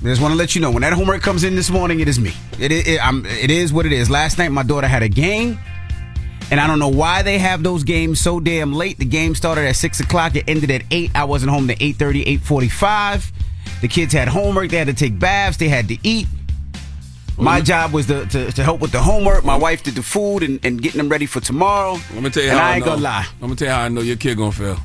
I just want to let you know when that homework comes in this morning, it is me. It it, it, I'm, it is what it is. Last night, my daughter had a game. And I don't know why they have those games so damn late. The game started at six o'clock. It ended at eight. I wasn't home to 8.30, 8.45. The kids had homework. They had to take baths. They had to eat. My job was to, to, to help with the homework. My wife did the food and, and getting them ready for tomorrow. I'm gonna tell you and how I ain't know. gonna lie. I'm gonna tell you how I know your kid gonna fail.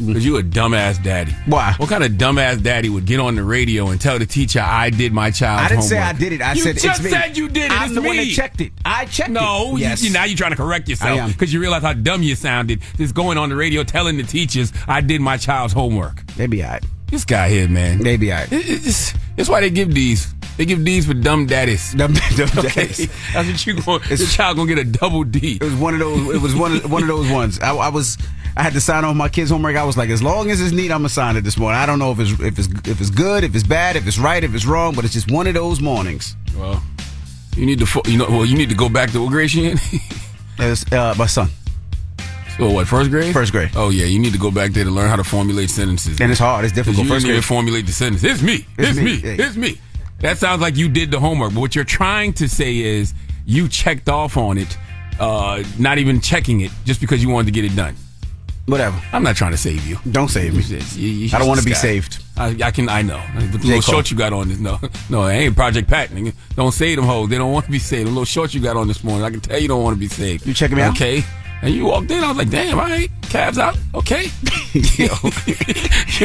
Mm-hmm. Cause you a dumbass daddy. Why? What kind of dumbass daddy would get on the radio and tell the teacher I did my child's I didn't say I did it. I you said just it's me. said you did it. I'm it's the me. one that checked it. I checked No, it. you- Yes. you, now you're trying to correct yourself because you realize how dumb you sounded. Just going on the radio telling the teachers I did my child's homework. They be all right. This guy here, man. They be all right. It- it's, it's why they give these. They give these for dumb daddies. Dumb- dumb Okay, daddies. that's what you going. Your child gonna get a double D. It was one of those. It was one of one of those ones. I, I was. I had to sign off my kids' homework. I was like, as long as it's neat, I'm gonna sign it this morning. I don't know if it's if it's if it's good, if it's bad, if it's right, if it's wrong, but it's just one of those mornings. Well, you need to. You know. Well, you need to go back to what grade she in. It's uh, my son. Oh, what, first grade? First grade. Oh, yeah, you need to go back there to learn how to formulate sentences. And it's hard. It's difficult. You First even grade. formulate the sentence. It's me. It's, It's me. me. It's me. That sounds like you did the homework. But what you're trying to say is you checked off on it, uh, not even checking it, just because you wanted to get it done. Whatever. I'm not trying to save you. Don't save me. You- you- I don't want to be saved. I, I can. I know. But the J. little Cole. shorts you got on this. No, no, it ain't Project Pat. Nigga. Don't save them hoes. They don't want to be saved. The little shorts you got on this morning. I can tell you don't want to be saved. You checking me out? Okay. And you walked in. I was like, damn. All right. Calves out. Okay. you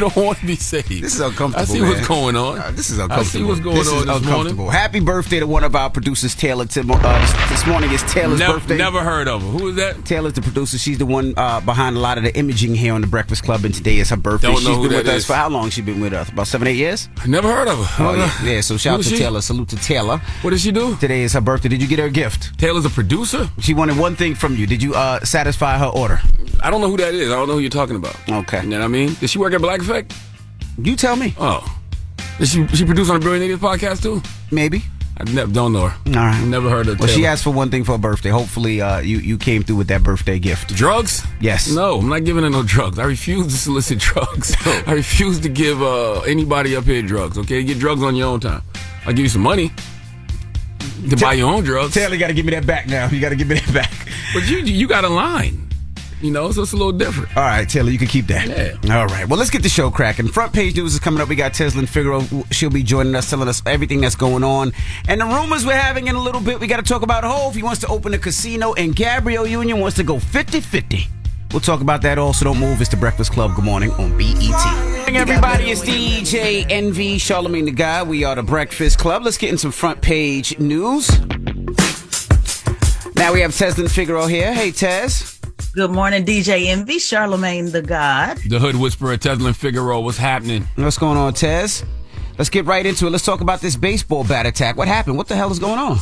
don't want to be saved. This is uncomfortable. I see man. what's going on. Uh, this is uncomfortable. I see what's going this on Is this uncomfortable. morning. Happy birthday to one of our producers, Taylor. Tim, uh, this, morning is Taylor's Never, birthday. never heard of her. Who is that? Taylor's the producer. She's the one uh, behind a lot of the imaging here on the Breakfast Club, and today is her birthday. Don't She's been that with us for how long? She's been with us? About seven, eight years. Never heard of her. Oh yeah, yeah. So shout out to she? Taylor. Salute to Taylor. What does she do? Today is her birthday. Did you get her a gift? Taylor's a producer. She wanted one thing from you. Did you uh, satisfy her order? I don't know who that is. I don't know who you're talking about. Okay. You know what I mean? Did she work at Black Effect? You tell me. Oh. Did she she produce on the Brilliant Idiots podcast too? Maybe. I never don't know her. All right. Never heard of Well, she asked for one thing for her birthday. Hopefully, uh, you you came through with that birthday gift. drugs? Yes. No, I'm not giving her no drugs. I refuse to solicit drugs. I refuse to give uh, anybody up here drugs. Okay, get drugs on your own time. I'll give you some money to buy your own drugs. Taylor, you got to give me that back now. You got to give me that back. But you you got a line. You know, so it's a little different. All right, Taylor, you can keep that. Yeah. All right. Well, let's get the show cracking. Front page news is coming up. We got Tezlyn Figaro. She'll be joining us, telling us everything that's going on. And the rumors we're having in a little bit. We got to talk about Hov. He wants to open a casino, and Gabrielle Union wants to go 50 50. We'll talk about that also. Don't move. It's the Breakfast Club. Good morning on BET. Morning, everybody. It's DJ Envy, Charlemagne the God. We are the Breakfast Club. Let's get in some front page news. Now we have Tezlyn Figaro here. Hey, Tez. Good morning, DJ Envy, Charlemagne the God. The Hood Whisperer, Tezlyn Figaro, what's happening? What's going on, Tez? Let's get right into it. Let's talk about this baseball bat attack. What happened? What the hell is going on?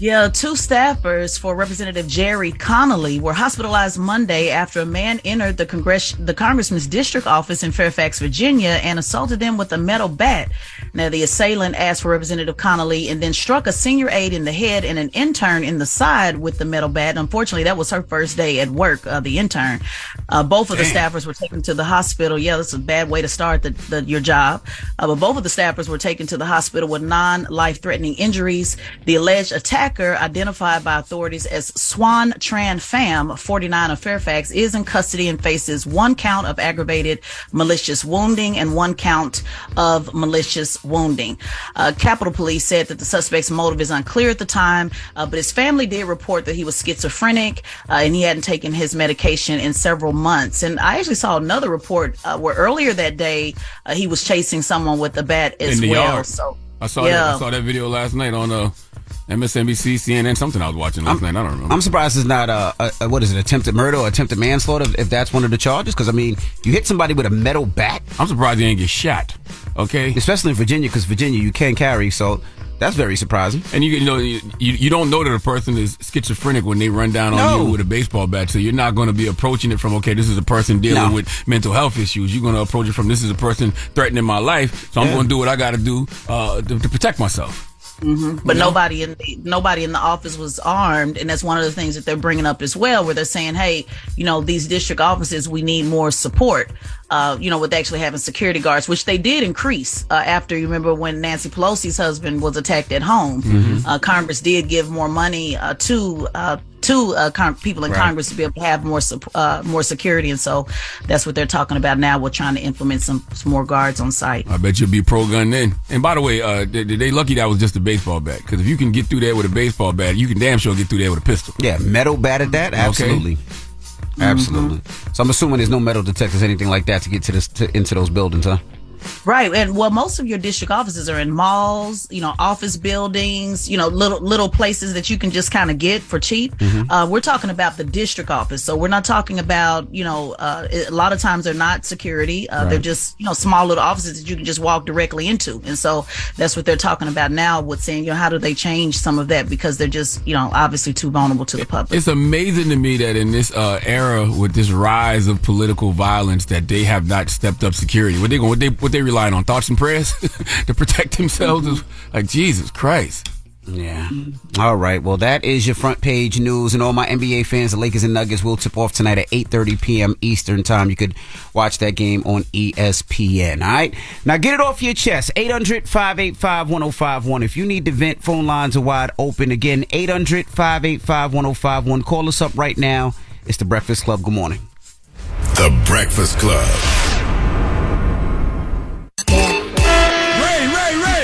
Yeah, two staffers for Representative Gerry Connolly were hospitalized Monday after a man entered the Congress the congressman's district office in Fairfax, Virginia, and assaulted them with a metal bat. Now, the assailant asked for Representative Connolly and then struck a senior aide in the head and an intern in the side with the metal bat. Unfortunately, that was her first day at work. Uh, the intern, uh, both of the staffers were taken to the hospital. Yeah, that's a bad way to start the, the, your job. Uh, but both of the staffers were taken to the hospital with non-life-threatening injuries. The alleged attacker, identified by authorities as Xuan Tran Pham, 49 of Fairfax, is in custody and faces one count of aggravated malicious wounding and one count of malicious wounding. Uh, Capitol Police said that the suspect's motive is unclear at the time, uh, but his family did report that he was schizophrenic uh, and he hadn't taken his medication in several months. And I actually saw another report uh, where earlier that day uh, he was chasing someone with a bat as well. yard. So I saw yeah. that. I saw that video last night on uh, MSNBC, CNN, something I was watching last night. I don't remember. I'm surprised it's not a, a, a what is it, attempted murder or attempted manslaughter if that's one of the charges. Because I mean, you hit somebody with a metal bat, I'm surprised he didn't get shot. Okay, especially in Virginia, because Virginia you can't carry. So that's very surprising. and you you know you, you don't know that a person is schizophrenic when they run down on No. you with a baseball bat. So you're not going to be approaching it from okay, this is a person dealing No. with mental health issues. You're going to approach it from this is a person threatening my life. So I'm Yeah. going to do what I got to do uh, to, to protect myself. But nobody in the nobody in the office was armed, and that's one of the things that they're bringing up as well, where they're saying, "Hey, you know, these district offices, we need more support." Uh, you know, with actually having security guards, which they did increase uh, after you remember when Nancy Pelosi's husband was attacked at home. Uh, Congress did give more money uh, to uh, to uh, con- people in Right. Congress to be able to have more uh, more security, and so that's what they're talking about now. We're trying to implement some, some more guards on site. I bet you'll be pro gun then. And by the way, uh, they, they lucky that was just a baseball bat because if you can get through there with a baseball bat, you can damn sure get through there with a pistol. Yeah, metal bat at that. Absolutely, absolutely. So I'm assuming there's no metal detectors, anything like that, to get to this to, into those buildings, huh? Right, and well, most of your district offices are in malls, you know, office buildings, you know, little little places that you can just kind of get for cheap. Uh, we're talking about the district office, so we're not talking about, you know, uh, a lot of times they're not security; uh, they're just, you know, small little offices that you can just walk directly into, and so that's what they're talking about now. With saying, you know, how do they change some of that because they're just, you know, obviously too vulnerable to the public. It's amazing to me that in this uh, era with this rise of political violence, that they have not stepped up security. What they going? What they what they relying on? Thoughts and prayers to protect themselves? Is like Jesus Christ. Yeah. All right. Well, that is your front page news, and all my NBA fans, the Lakers and Nuggets will tip off tonight at 8:30 p.m. Eastern time. You could watch that game on ESPN. All right. Now get it off your chest. 800-585-1051. If you need to vent, phone lines are wide open. Again, 800-585-1051. Call us up right now. It's the Breakfast Club. Good morning. The Breakfast Club.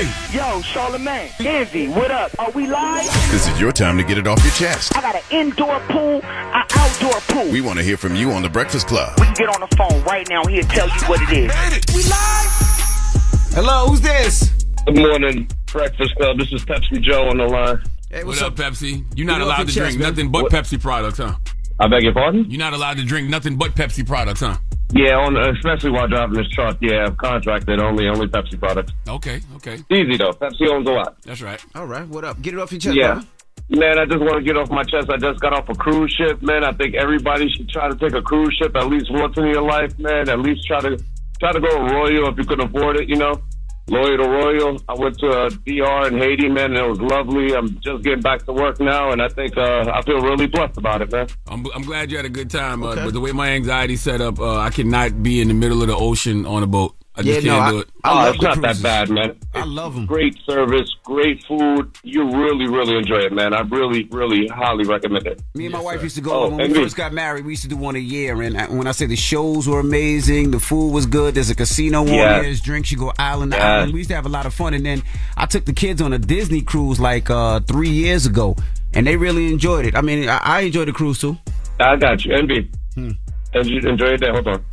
Ray, Ray! Yo, Charlemagne, Envy, what up? Are we live? This is your time to get it off your chest. I got an indoor pool, an outdoor pool. We want to hear from you on The Breakfast Club. We can get on the phone right now. He'll tell you what it is. We live. Hello, who's this? Good morning, Breakfast Club. This is Pepsi Joe on the line. Hey, What up, Pepsi? You're not Get it off allowed to your drink man. nothing but What? Pepsi products, huh? I beg your pardon? You're not allowed to drink nothing but Pepsi products, huh? Yeah, on, especially while driving this truck. Yeah, I'm contracted only, only Pepsi products. Okay, okay. Easy though. Pepsi owns a lot. That's right. All right. What up? Get it off your chest, Yeah. brother. Man, I just want to get off my chest. I just got off a cruise ship, man. I think everybody should try to take a cruise ship at least once in your life, man. At least try to try to go Royal if you can afford it, you know. Loyal to Royal. I went to uh, DR in Haiti, man, and it was lovely. I'm just getting back to work now, and I think uh, I feel really blessed about it, man. I'm, I'm glad you had a good time, uh, but the way my anxiety set up, uh, I cannot be in the middle of the ocean on a boat. I just Yeah, no, can't I- do it. I oh, love it's not cruises. that bad, man. I love love 'em. Great service, great food. You really, really enjoy it, man. I really, really highly recommend it. Me and my Yes, wife sir. used to go Oh, when we me. first got married. We used to do one a year, and uh, when I say the shows were amazing, the food was good. There's a casino on Yes. there, there's drinks. You go island to Yes. island. We used to have a lot of fun. And then I took the kids on a Disney cruise like uh, three years ago, and they really enjoyed it. I mean, I, I enjoyed the cruise too. I got you. NB. Hmm. Enjoy, enjoy your day. Hold on.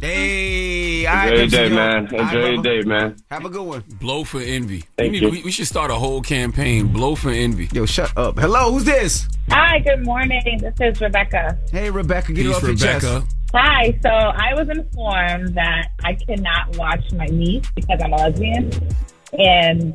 Hey, all right, Enjoy your day, Joe. man. All right, Enjoy your day, man. Have a good one. Blow for envy. Thank we, need- you. We, we should start a whole campaign. Blow for envy. Yo, shut up. Hello, who's this? Hi, good morning. This is Rebecca. Hey, Rebecca, get it Peace, off your Rebecca. chest. Hi. So I was informed that I cannot watch my niece because I'm a lesbian, and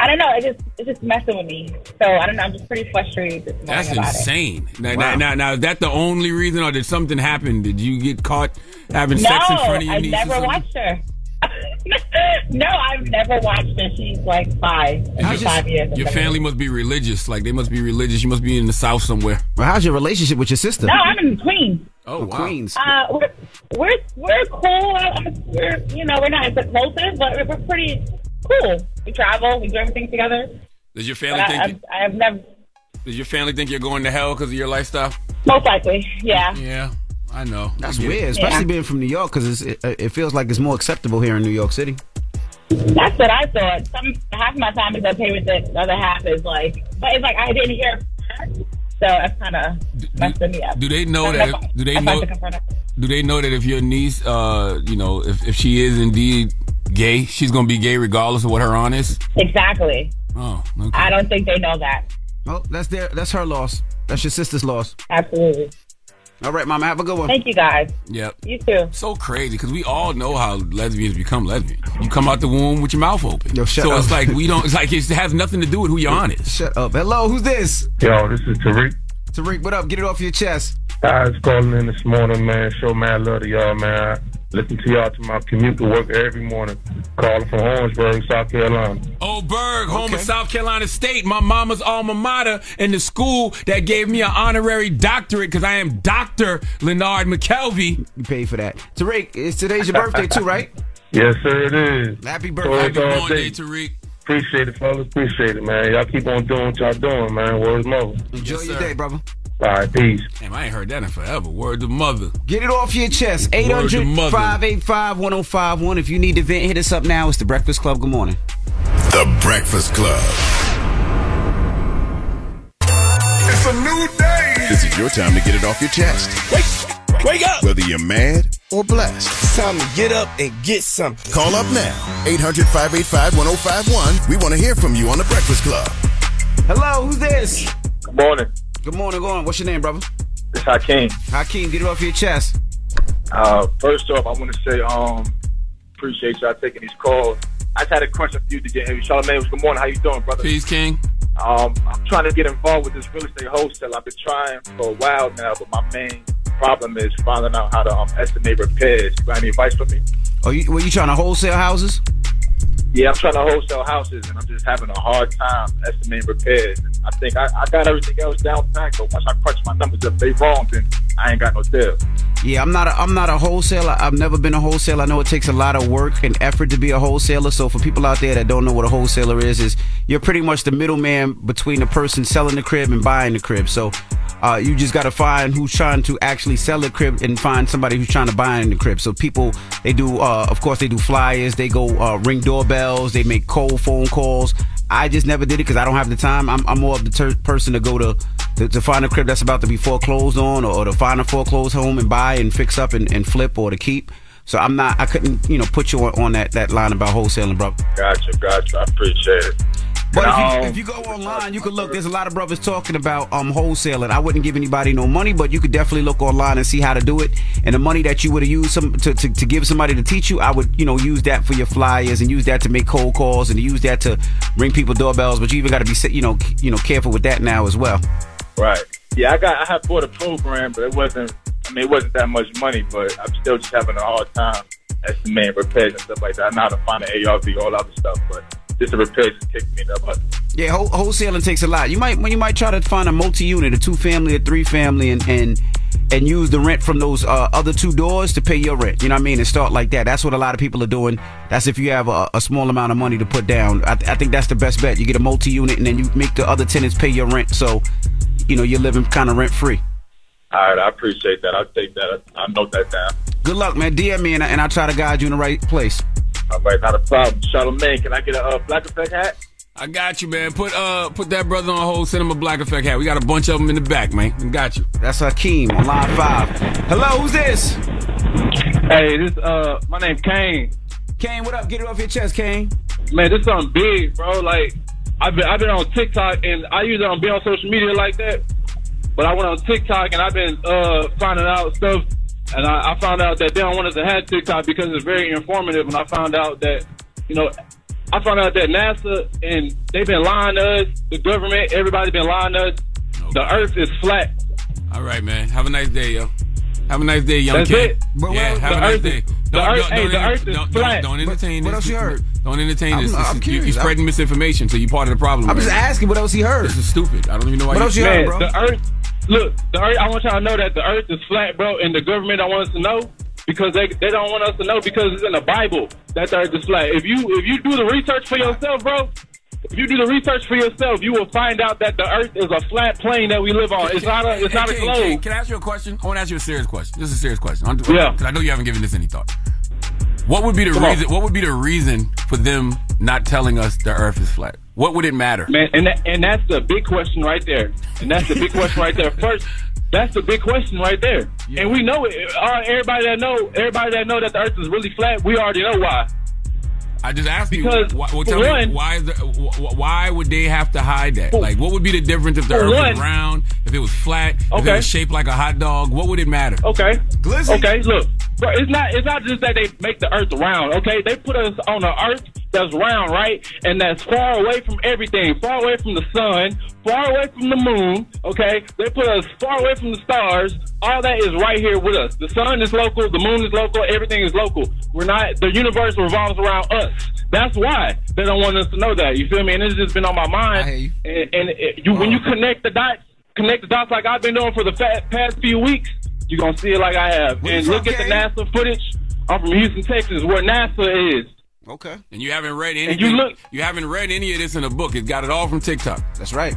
I don't know. It just it's just messing with me. So I don't know. I'm just pretty frustrated this morning That's about insane. Now, Wow. now, now, now, is that the only reason, or did something happen? Did you get caught having it. sex in front of your I've niece? or never watched her. no, I've never watched her. She's like five. How's She's your- five years. Your family must be religious. Like they must be religious. You must be in the south somewhere. Well, how's your relationship with your sister? No, I'm in Queens. Oh, wow. Queens. Uh, we're we're we're cool. We're you know we're not the closest, but we're pretty cool. We travel, we do everything together. Does your family I, think? I've, I've never does your family think you're going to hell because of your lifestyle? most likely, yeah. Yeah, I know. That's I get it. weird, especially Yeah. being from New York, because it, it feels like it's more acceptable here in New York City. That's what I thought. Some half of my time is okay with it. The other half is like, but it's like I didn't hear. her, So that's kind of messing me up. Do they know that? that's- Do they know? why I confront her. Do they know that if your niece, uh, you know, if, if she is indeed gay, she's gonna be gay regardless of what her aunt is? Exactly. Oh, okay. I don't think they know that. Well, that's their that's her loss. That's your sister's loss. Absolutely. All right, mama, have a good one. Thank you guys. Yep. You too. So crazy because we all know how lesbians become lesbians. You come out the womb with your mouth open. Yo, shut so up. it's like we don't. It's like it has nothing to do with who your aunt is. Shut up. Hello, who's this? Yo, this is Tariq. Tariq, what up? Get it off your chest. I was calling in this morning, man. Show mad love to y'all, man. Listen to y'all to my commute to work every morning. Calling from Orangeburg, South Carolina. Oh, Berg, home of South Carolina State, my mama's alma mater, and the school that gave me an honorary doctorate because I am Doctor Lenard McKelvey. You paid for that. Tariq, it's today's your birthday too, right? Yes, sir, it is. Happy So birthday. it's all Born day, day. Tariq. Appreciate it, fellas. Appreciate it, man. Y'all keep on doing what y'all doing, man. Word mother. Enjoy Yes, your sir. day, brother. All right, peace. Damn, I ain't heard that in forever. Word to mother. Get it off your chest. Word 800 mother. 585 1051. If you need to vent, hit us up now. It's the Breakfast Club. Good morning. The Breakfast Club. It's a new day. This is your time to get it off your chest. Wake, wake up. Whether you're mad or blessed. It's time to get up and get something. Call up now. 800 585 1051. We want to hear from you on The Breakfast Club. Hello, who's this? Good morning. Good morning, go on. What's your name, brother? It's Hakeem. Hakeem, get it off your chest. Uh, first off, I want to say, um, appreciate y'all taking these calls. I just had a question for you to get here. Charlemagne, good morning. How you doing, brother? Peace, King. Um, I'm trying to get involved with this real estate wholesale. I've been trying for a while now, but my main problem is finding out how to um, estimate repairs. You got any advice for me? Are you, were you trying to wholesale houses? Yeah, I'm trying to wholesale houses, and I'm just having a hard time estimating repairs. I think I, I got everything else down pat, but once I crunch my numbers up, they wrong, then I ain't got no deal. Yeah, I'm not. A, I'm not a wholesaler. I've never been a wholesaler. I know it takes a lot of work and effort to be a wholesaler. So for people out there that don't know what a wholesaler is, is you're pretty much the middleman between the person selling the crib and buying the crib. So uh, you just got to find who's trying to actually sell a crib and find somebody who's trying to buy in the crib. So people, they do. Uh, of course, they do flyers. They go uh, ring doorbells. They make cold phone calls. I just never did it because I don't have the time. I'm, I'm more of the ter- person to go to, to, to find a crib that's about to be foreclosed on, or, or to find a foreclosed home and buy and fix up and, and flip or to keep. So I'm not. I couldn't, you know, put you on, on that that line about wholesaling, bro. Gotcha, gotcha. I appreciate it. But if Um, you, if you go online, you can look. There's a lot of brothers talking about um wholesaling. I wouldn't give anybody no money, but you could definitely look online and see how to do it. And the money that you would have used some to, to, to give somebody to teach you, I would you know use that for your flyers and use that to make cold calls and use that to ring people doorbells. But you even got to be you know you know careful with that now as well. Right. Yeah, I got. I have bought a program, but it wasn't. I mean, it wasn't that much money, but I'm still just having a hard time estimating repairs and stuff like that. I know how to find an ARV, all other stuff, but just the repairs just kicked me in the butt. Yeah, whole, wholesaling takes a lot. You might when you might try to find a multi-unit, a two-family, a three-family, and and and use the rent from those uh, other two doors to pay your rent. You know what I mean? And start like that. That's what a lot of people are doing. That's if you have a, a small amount of money to put down. I, th- I think that's the best bet. You get a multi-unit, and then you make the other tenants pay your rent. So, you know, you're living kind of rent-free. All right, I appreciate that. I'll take that. I note that down. Good luck, man. DM me, and, I- and I'll try to guide you in the right place. All right, not a problem. Charlemagne, can I get a uh, black effect hat? I got you, man. Put uh put that brother on hold. Send him a black effect hat. We got a bunch of them in the back, man. We got you. That's Hakeem on line five. Hello, who's this? Hey, this uh, my name's Kane. Kane, what up? Get it off your chest, Kane. Man, this something big, bro. Like I've been I've been on TikTok and I usually don't be on social media like that. But I went on TikTok and I've been uh finding out stuff and I, I found out that they don't want us to have TikTok because it's very informative and I found out that you know I found out that NASA and they've been lying to us, the government, everybody's been lying to us. The earth is flat. All right, man. Have a nice day, yo. Have a nice day, young That's kid. it. But yeah, what- have the a nice earth day. is- the earth- hey, the earth is don't, flat. Don't, don't entertain What this. else you heard? Don't entertain I'm- this. This I'm is- you, curious. you're spreading misinformation, so you're part of the problem. I'm right just now. asking what else he heard. This is stupid. I don't even know why. What you, else you Man, heard, bro? the earth. Look, the earth. I want y'all to know that the earth is flat, bro, and the government don't want us to know because they they don't want us to know because it's in the Bible that the earth is flat. If you if you do the research for yourself, bro. If you do the research for yourself, you will find out that the Earth is a flat plane that we live on. It's not a. It's not a globe. Can I ask you a question? I want to ask you a serious question. This is a serious question. I'm- Yeah. 'cause I know you haven't given this any thought. What would be the Come on. reason? What would be the reason for them not telling us the Earth is flat? What would it matter? Man, and that, and that's the big question right there. And that's the big question right there. First, that's the big question right there. And we know it. Uh, everybody that know, everybody that know that the Earth is really flat, we already know why. I just asked Because, you. Why, well, for tell me one- why is the, why would they have to hide that? For- like, what would be the difference if the Earth one- was round, if it was flat, okay. if it was shaped like a hot dog? What would it matter? Okay. Glizzy. Okay, look. Bro, it's not it's not just that they make the earth round, okay? They put us on the earth that's round, right? And that's far away from everything, far away from the sun, far away from the moon, okay? They put us far away from the stars. All that is right here with us. The sun is local, the moon is local, everything is local. We're not the universe revolves around us. That's why they don't want us to know that. You feel me? And it's just been on my mind. I hear you. And, and it, you when you uh-huh. connect the dots, connect the dots like I've been doing for the fa- past few weeks, you're gonna see it like I have. You and look at the NASA footage. I'm from Houston, Texas, where NASA is. Okay. And you haven't read And anything. you look- you haven't read any of this in a book. It got it all from TikTok. That's right.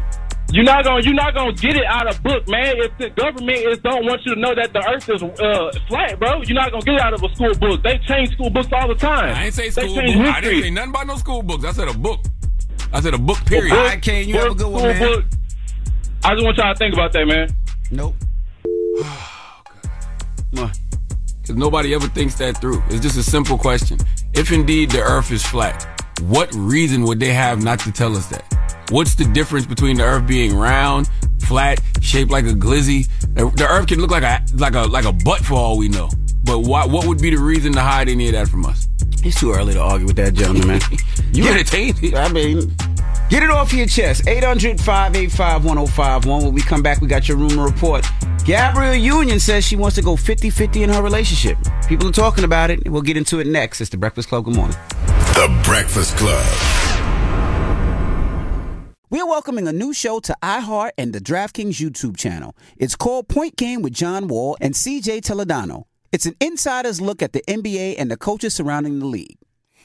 You're not gonna you're not gonna get it out of book, man. If the government is don't want you to know that the Earth is uh, flat, bro, you're not gonna get it out of a school book. They change school books all the time. I ain't say school change book. I didn't say nothing about no school books. I said a book. I said a book. Period. All right, Kane, you have a good one, man. book. I just want y'all to think about that, man. Nope. Because nobody ever thinks that through. It's just a simple question. If indeed the earth is flat, what reason would they have not to tell us that? What's the difference between the earth being round, flat, shaped like a glizzy? The earth can look like a like a like a butt for all we know. But why, what would be the reason to hide any of that from us? It's too early to argue with that gentleman, man. You entertained. I mean, get it off your chest. 800 585 1051. When we come back, we got your rumor report. Gabrielle Union says she wants to go 50 50 in her relationship. People are talking about it. We'll get into it next. It's the Breakfast Club. Good morning. The Breakfast Club. We're welcoming a new show to iHeart and the DraftKings YouTube channel. It's called Point Game with John Wall and CJ Toledano. It's an insider's look at the NBA and the coaches surrounding the league.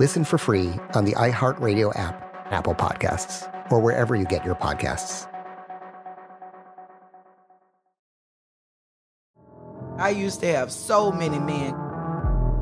Listen for free on the iHeartRadio app, Apple Podcasts, or wherever you get your podcasts. I used to have so many men.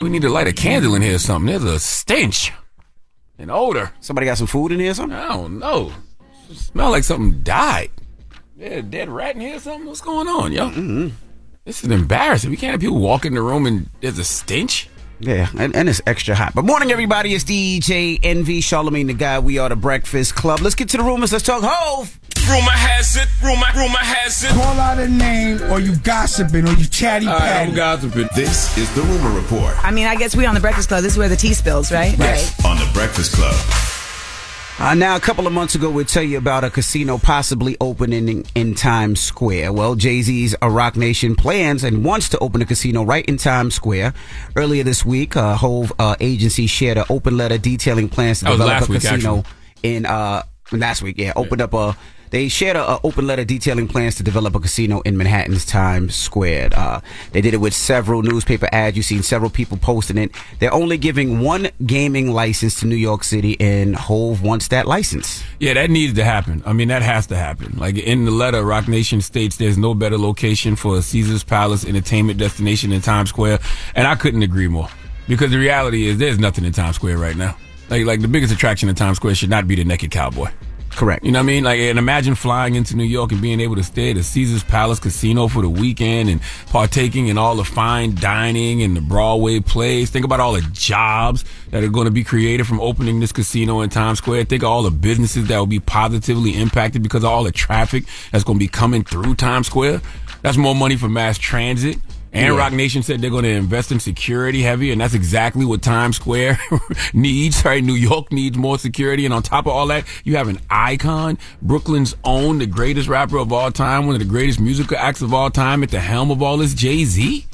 We need to light a candle in here or something. There's a stench. An odor. Somebody got some food in here or something? I don't know. It smell like something died. Yeah, a dead rat in here or something? What's going on, yo? Mm-hmm. This is embarrassing. We can't have people walk in the room and there's a stench. Yeah, and, and it's extra hot. But morning, everybody. It's DJ Envy Charlemagne the God. We are the Breakfast Club. Let's get to the rumors. Let's talk Hov. Rumor has it, rumor, rumor has it. Call out a name, or you gossiping, or you chatty patty. gossiping. This is the Rumor Report I mean, I guess we on the Breakfast Club. This is where the tea spills, right? Right. on the Breakfast Club. Uh, now, a couple of months ago, we tell you about a casino possibly opening in, in Times Square. Well, Jay Z's A Roc Nation plans and wants to open a casino right in Times Square. Earlier this week, uh, Hov uh, agency shared an open letter detailing plans to develop a week, casino actually. in uh, last week. Yeah, opened up a. They shared a, a open letter detailing plans to develop a casino in Manhattan's Times Square. Uh, they did it with several newspaper ads. You've seen several people posting it. They're only giving one gaming license to New York City, and Hov wants that license. Yeah, that needs to happen. I mean, that has to happen. Like in the letter, Roc Nation states there's no better location for a Caesar's Palace entertainment destination in Times Square, and I couldn't agree more. Because the reality is, there's nothing in Times Square right now. Like, like the biggest attraction in Times Square should not be the naked cowboy. Correct. You know what I mean? Like, and imagine flying into New York and being able to stay at the Caesar's Palace Casino for the weekend and partaking in all the fine dining and the Broadway plays. Think about all the jobs that are going to be created from opening this casino in Times Square. Think of all the businesses that will be positively impacted because of all the traffic that's going to be coming through Times Square. That's more money for mass transit. And Yeah. Roc Nation said they're going to invest in security heavy, and that's exactly what Times Square needs, right? New York needs more security. And on top of all that, you have an icon, Brooklyn's own, the greatest rapper of all time, one of the greatest musical acts of all time at the helm of all this, Jay Z.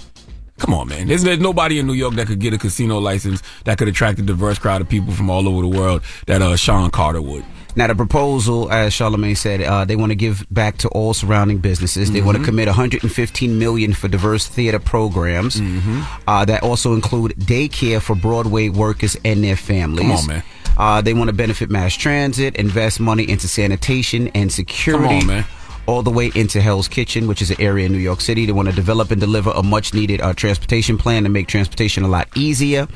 Come on, man. There's, there's nobody in New York that could get a casino license that could attract a diverse crowd of people from all over the world that uh, Sean Carter would. Now, the proposal, as Charlemagne said, uh, they want to give back to all surrounding businesses. They want to commit 115 million for diverse theater programs. Mm-hmm. Uh, that also include daycare for Broadway workers and their families. Come on, man. Uh, they want to benefit mass transit, invest money into sanitation and security. Come on, man. All the way into Hell's Kitchen, which is an area in New York City. They want to develop and deliver a much needed uh, transportation plan to make transportation a lot easier.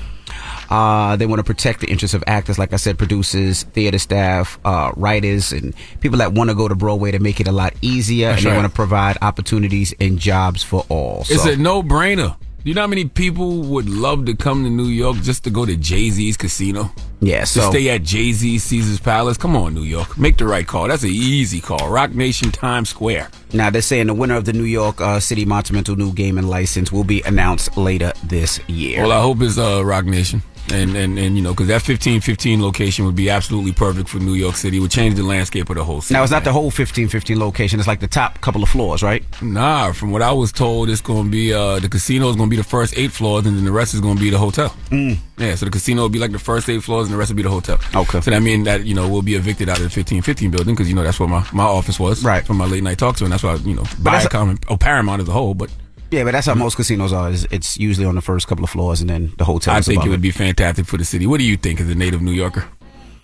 Uh, they want to protect the interests of actors, like I said, producers, theater staff, uh, writers, and people that want to go to Broadway to make it a lot easier. That's and they want to provide opportunities and jobs for all. It's So- a no brainer. You know how many people would love to come to New York just to go to Jay Z's casino? Yeah, to stay at Jay Z's Caesar's Palace. Come on, New York, make the right call. That's an easy call. Roc Nation Times Square. Now they're saying the winner of the New York uh, City Monumental New Gaming License will be announced later this year. Well, I hope it's uh, Roc Nation. And, and, and you know, because that 1515 location would be absolutely perfect for New York City. Would change the landscape of the whole city. now it's not the whole 1515 location; it's like the top couple of floors, right? Nah, from what I was told, it's going to be uh, the casino is going to be the first eight floors, and then the rest is going to be the hotel. Mm. Yeah, so the casino will be like the first eight floors, and the rest will be the hotel. Okay. So that mean that you know we'll be evicted out of the 1515 building because you know that's where my, my office was, right? From my late night talk to, and that's why you know Viacom, oh Paramount as a whole, but. Yeah, but that's how most casinos are. Is It's usually on the first couple of floors, and then the hotel. I think it would be fantastic for the city. What do you think as a native New Yorker?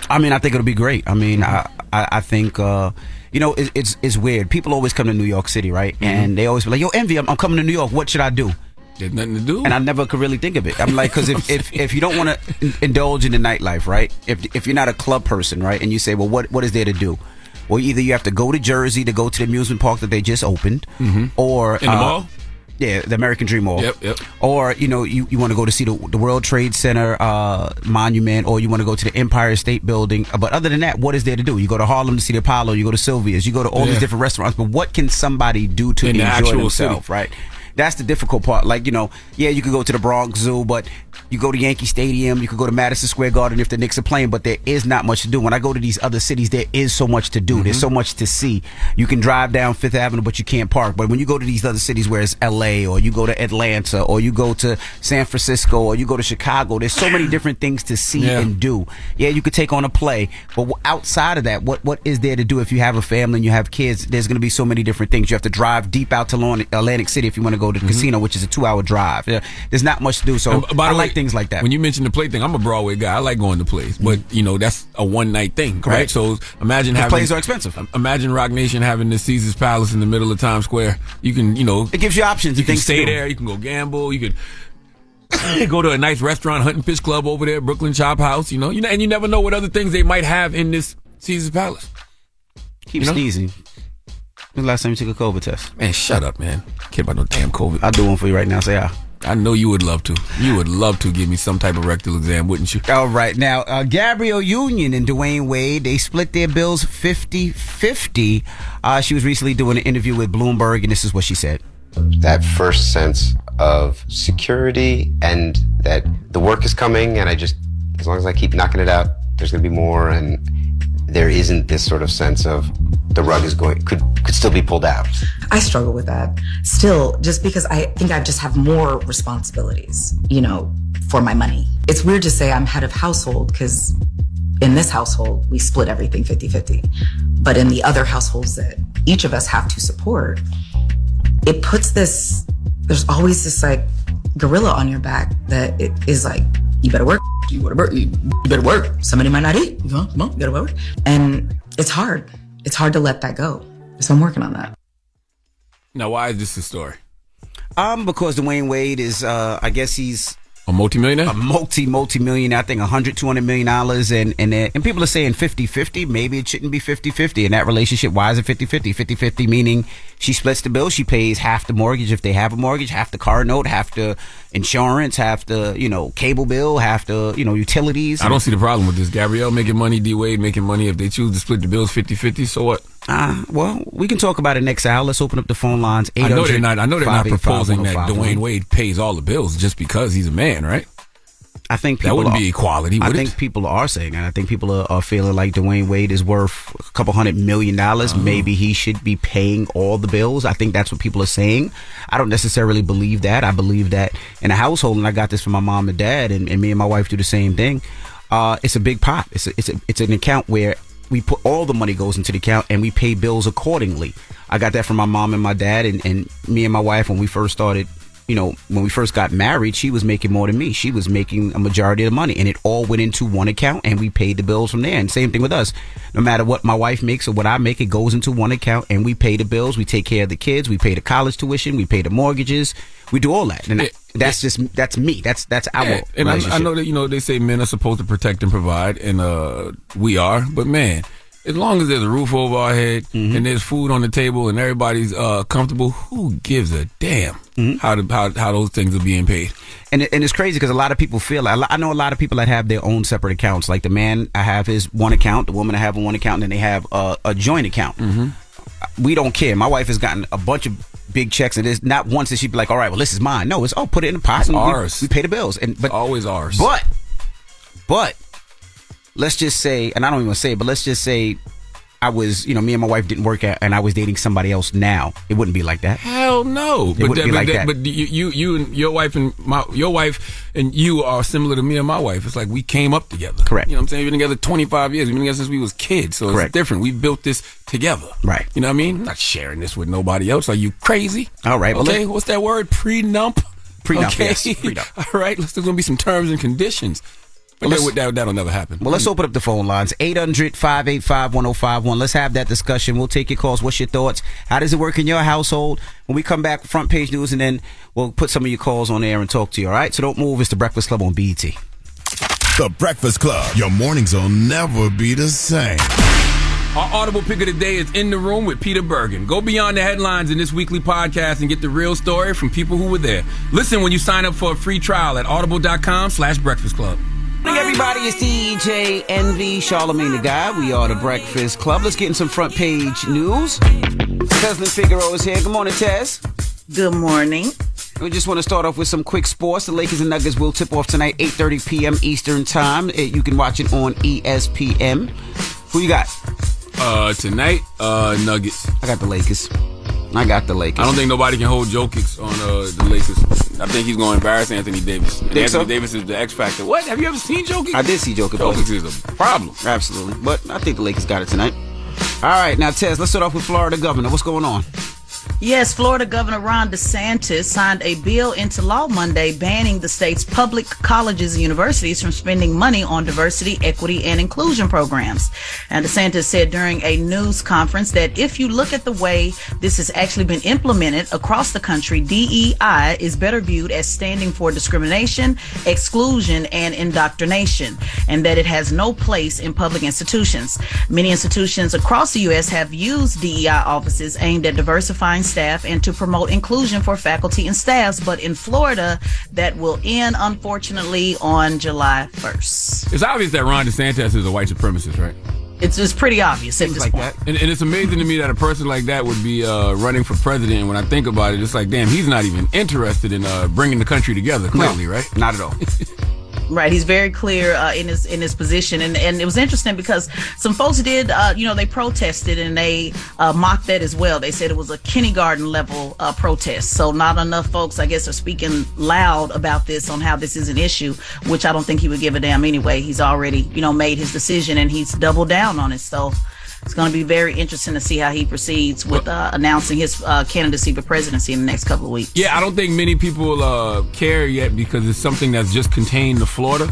I mean, I think it'll be great. I mean, I, I, I think, uh, you know, it, it's it's weird. People always come to New York City, right? And they always be like, "Yo, Envy, I'm, I'm coming to New York. What should I do?" There's nothing to do. And I never could really think of it. I'm like, because if, if if you don't want to indulge in the nightlife, right? If if you're not a club person, right, and you say, "Well, what what is there to do?" Well, either you have to go to Jersey to go to the amusement park that they just opened, Mhm. or In the uh, mall? Yeah, the American Dream Mall. Yep, yep. Or you know, you, you want to go to see the, the World Trade Center uh, monument, or you want to go to the Empire State Building. But other than that, what is there to do? You go to Harlem to see the Apollo. You go to Sylvia's. You go to all Yeah. these different restaurants. But what can somebody do to In the enjoy actual themselves? Right. That's the difficult part. Like you know, yeah, you could go to the Bronx Zoo, but you go to Yankee Stadium. You could go to Madison Square Garden if the Knicks are playing. But there is not much to do. When I go to these other cities, there is so much to do. There's Mm-hmm. so much to see. You can drive down Fifth Avenue, but you can't park. But when you go to these other cities, where it's L.A. or you go to Atlanta or you go to San Francisco or you go to Chicago, there's so many different things to see Yeah. and do. Yeah, you could take on a play, but outside of that, what what is there to do if you have a family and you have kids? There's going to be so many different things. You have to drive deep out to Atlantic City if you want to go to the casino, which is a two-hour drive. Yeah, there's not much to do. So And by I the like way, things like that. When you mention the play thing, I'm a Broadway guy. I like going to plays, but you know that's a one night thing, right? Correct. So imagine having plays are expensive. Imagine Roc Nation having the Caesar's Palace in the middle of Times Square. You can, you know, it gives you options. You can stay there. You can go gamble. You could go to a nice restaurant, Hunt & Fish Club over there, Brooklyn Chop House. You know, you know, and you never know what other things they might have in this Caesar's Palace. Keep You know? sneezing. When's the last time you took a COVID test? Man, shut up, man. Care about no damn COVID. I'll do one for you right now. Say ah. I know you would love to. You would love to give me some type of rectal exam, wouldn't you? All right. Now, uh, Gabrielle Union and Dwyane Wade, they split their bills 50 50. Uh, she was recently doing an interview with Bloomberg, and this is what she said. that first sense of security and that the work is coming and I just as long as I keep knocking it out there's going to be more and there isn't this sort of sense of the rug is going could could still be pulled out. I struggle with that still, just because I think I just have more responsibilities, you know, for my money. It's weird to say I'm head of household because in this household, we split everything 50 50. But in the other households that each of us have to support, it puts this, there's always this like gorilla on your back that it is like, you better work, you better work, you better work. Somebody might not eat. You come on, you gotta work. And it's hard. It's hard to let that go. So I'm working on that. Now, why is this a story? Um, because Dwyane Wade is, uh, I guess he's a multimillionaire, a multi multi millionaire. I think 100 200 million dollars, and and uh, and people are saying 50 50. Maybe it shouldn't be 50 50 in that relationship. Why is it 50 50? 50 50 meaning she splits the bill. She pays half the mortgage if they have a mortgage, half the car note, half the insurance, half the you know cable bill, half the you know utilities. I don't see the problem with this. Gabrielle making money, D Wade making money. If they choose to split the bills 50 50, so what? Uh, well, we can talk about it next hour. Let's open up the phone lines. I know they're not. I know they're not proposing that 585 Dwyane Wade pays all the bills just because he's a man, right? I think that people wouldn't are- be equality. I think it? people are saying that. I think people are, are feeling like Dwyane Wade is worth a couple hundred million dollars. Uh-huh. Maybe he should be paying all the bills. I think that's what people are saying. I don't necessarily believe that. I believe that in a household, and I got this from my mom and dad, and, and me and my wife do the same thing. Uh, it's a big pot. It's a, it's a, it's an account where we put all the money goes into the account and we pay bills accordingly. I got that from my mom and my dad, and, and me and my wife when we first started you know, when we first got married, she was making more than me. She was making a majority of the money, and it all went into one account, and we paid the bills from there. And same thing with us. No matter what my wife makes or what I make, it goes into one account, and we pay the bills. We take care of the kids. We pay the college tuition. We pay the mortgages. We do all that, and that's just that's me. That's that's our Yeah, and I, I know that you know they say men are supposed to protect and provide, and uh, we are. But man, as long as there's a roof over our head Mm-hmm. and there's food on the table and everybody's uh, comfortable, who gives a damn Mm-hmm. how, the, how how those things are being paid? and and it's crazy because a lot of people feel I I know a lot of people that have their own separate accounts. Like the man, I have his one account. The woman, I have one account, and then they have a, a joint account. Mm-hmm. We don't care. My wife has gotten a bunch of big checks, and it's not once that she'd be like, "All right, well, this is mine." No, it's oh, put it in the pot. It's and we- ours. We, pay the bills, and but always ours. But but let's just say, and I don't even say, it, but let's just say. I was, you know, me and my wife didn't work out, and I was dating somebody else. Now it wouldn't be like that. Hell no. It wouldn't that- be like that- that. But you, you, you and your wife and my, your wife and you are similar to me and my wife. It's like we came up together. Correct. You know what I'm saying? We've been together 25 years. We've been together since we was kids. So Correct. it's different. We built this together. Right. You know what I mean? I'm not sharing this with nobody else. Are you crazy? All right, Okay. let- What's that word? Prenup. Prenup, Okay. yes, prenup. All right. There's going to be some terms and conditions. But Well, that, let's- that, that'll never happen. Well, let's open up the phone lines 800 585 1051. Let's have that discussion. We'll take your calls. What's your thoughts? How does it work in your household? When we come back, front page news, and then we'll put some of your calls on air and talk to you. All right? So don't move. It's the Breakfast Club on BET. The Breakfast Club. Your mornings will never be the same. Our audible pick of the day is in the room with Peter Bergen. Go beyond the headlines in this weekly podcast and get the real story from people who were there. Listen when you sign up for a free trial at audible.com slash breakfast club. Morning, everybody. It's DJ Envy, Charlemagne the God. We are the Breakfast Club. Let's get in some front page news. Tezlyn Figaro is here. Good morning, Tez. Good morning. We just want to start off with some quick sports. The Lakers and Nuggets will tip off tonight, 8.30 p.m. Eastern Time. Eh, You can watch it on ESPN. Who you got? Uh, tonight, uh, Nuggets. I got the Lakers. I got the Lakers. I don't think nobody can hold Jokic on uh, the Lakers. I think he's going to embarrass Anthony Davis. And Think Anthony so? Davis is the X factor. What? Have you ever seen Jokic? I did see Joker play. Jokic is a problem. Absolutely. But I think the Lakers got it tonight. All right, now, Tez, let's start off with Florida governor. What's going on? Yes, Florida Governor Ron DeSantis signed a bill into law Monday banning the state's public colleges and universities from spending money on diversity, equity, and inclusion programs. And DeSantis said during a news conference that if you look at the way this has actually been implemented across the country, DEI is better viewed as standing for discrimination, exclusion, and indoctrination, and that it has no place in public institutions. Many institutions across the U.S. have used DEI offices aimed at diversifying certifying staff and to promote inclusion for faculty and staffs. But in Florida, that will end, unfortunately, on July 1st. It's obvious that Ron DeSantis is a white supremacist, right? It's just pretty obvious at this point. And, and it's amazing to me that a person like that would be uh, running for president. And when I think about it, it's like, damn, he's not even interested in uh, bringing the country together. Clearly, right? Not at all. Right, he's very clear uh, in his in his position, and and it was interesting because some folks did, uh, you know, they protested and they uh, mocked that as well. They said it was a kindergarten level uh, protest, so not enough folks, I guess, are speaking loud about this on how this is an issue, which I don't think he would give a damn anyway. He's already, you know, made his decision and he's doubled down on it. So it's going to be very interesting to see how he proceeds with uh, announcing his uh, candidacy for presidency in the next couple of weeks. Yeah, I don't think many people uh, care yet because it's something that's just contained to Florida.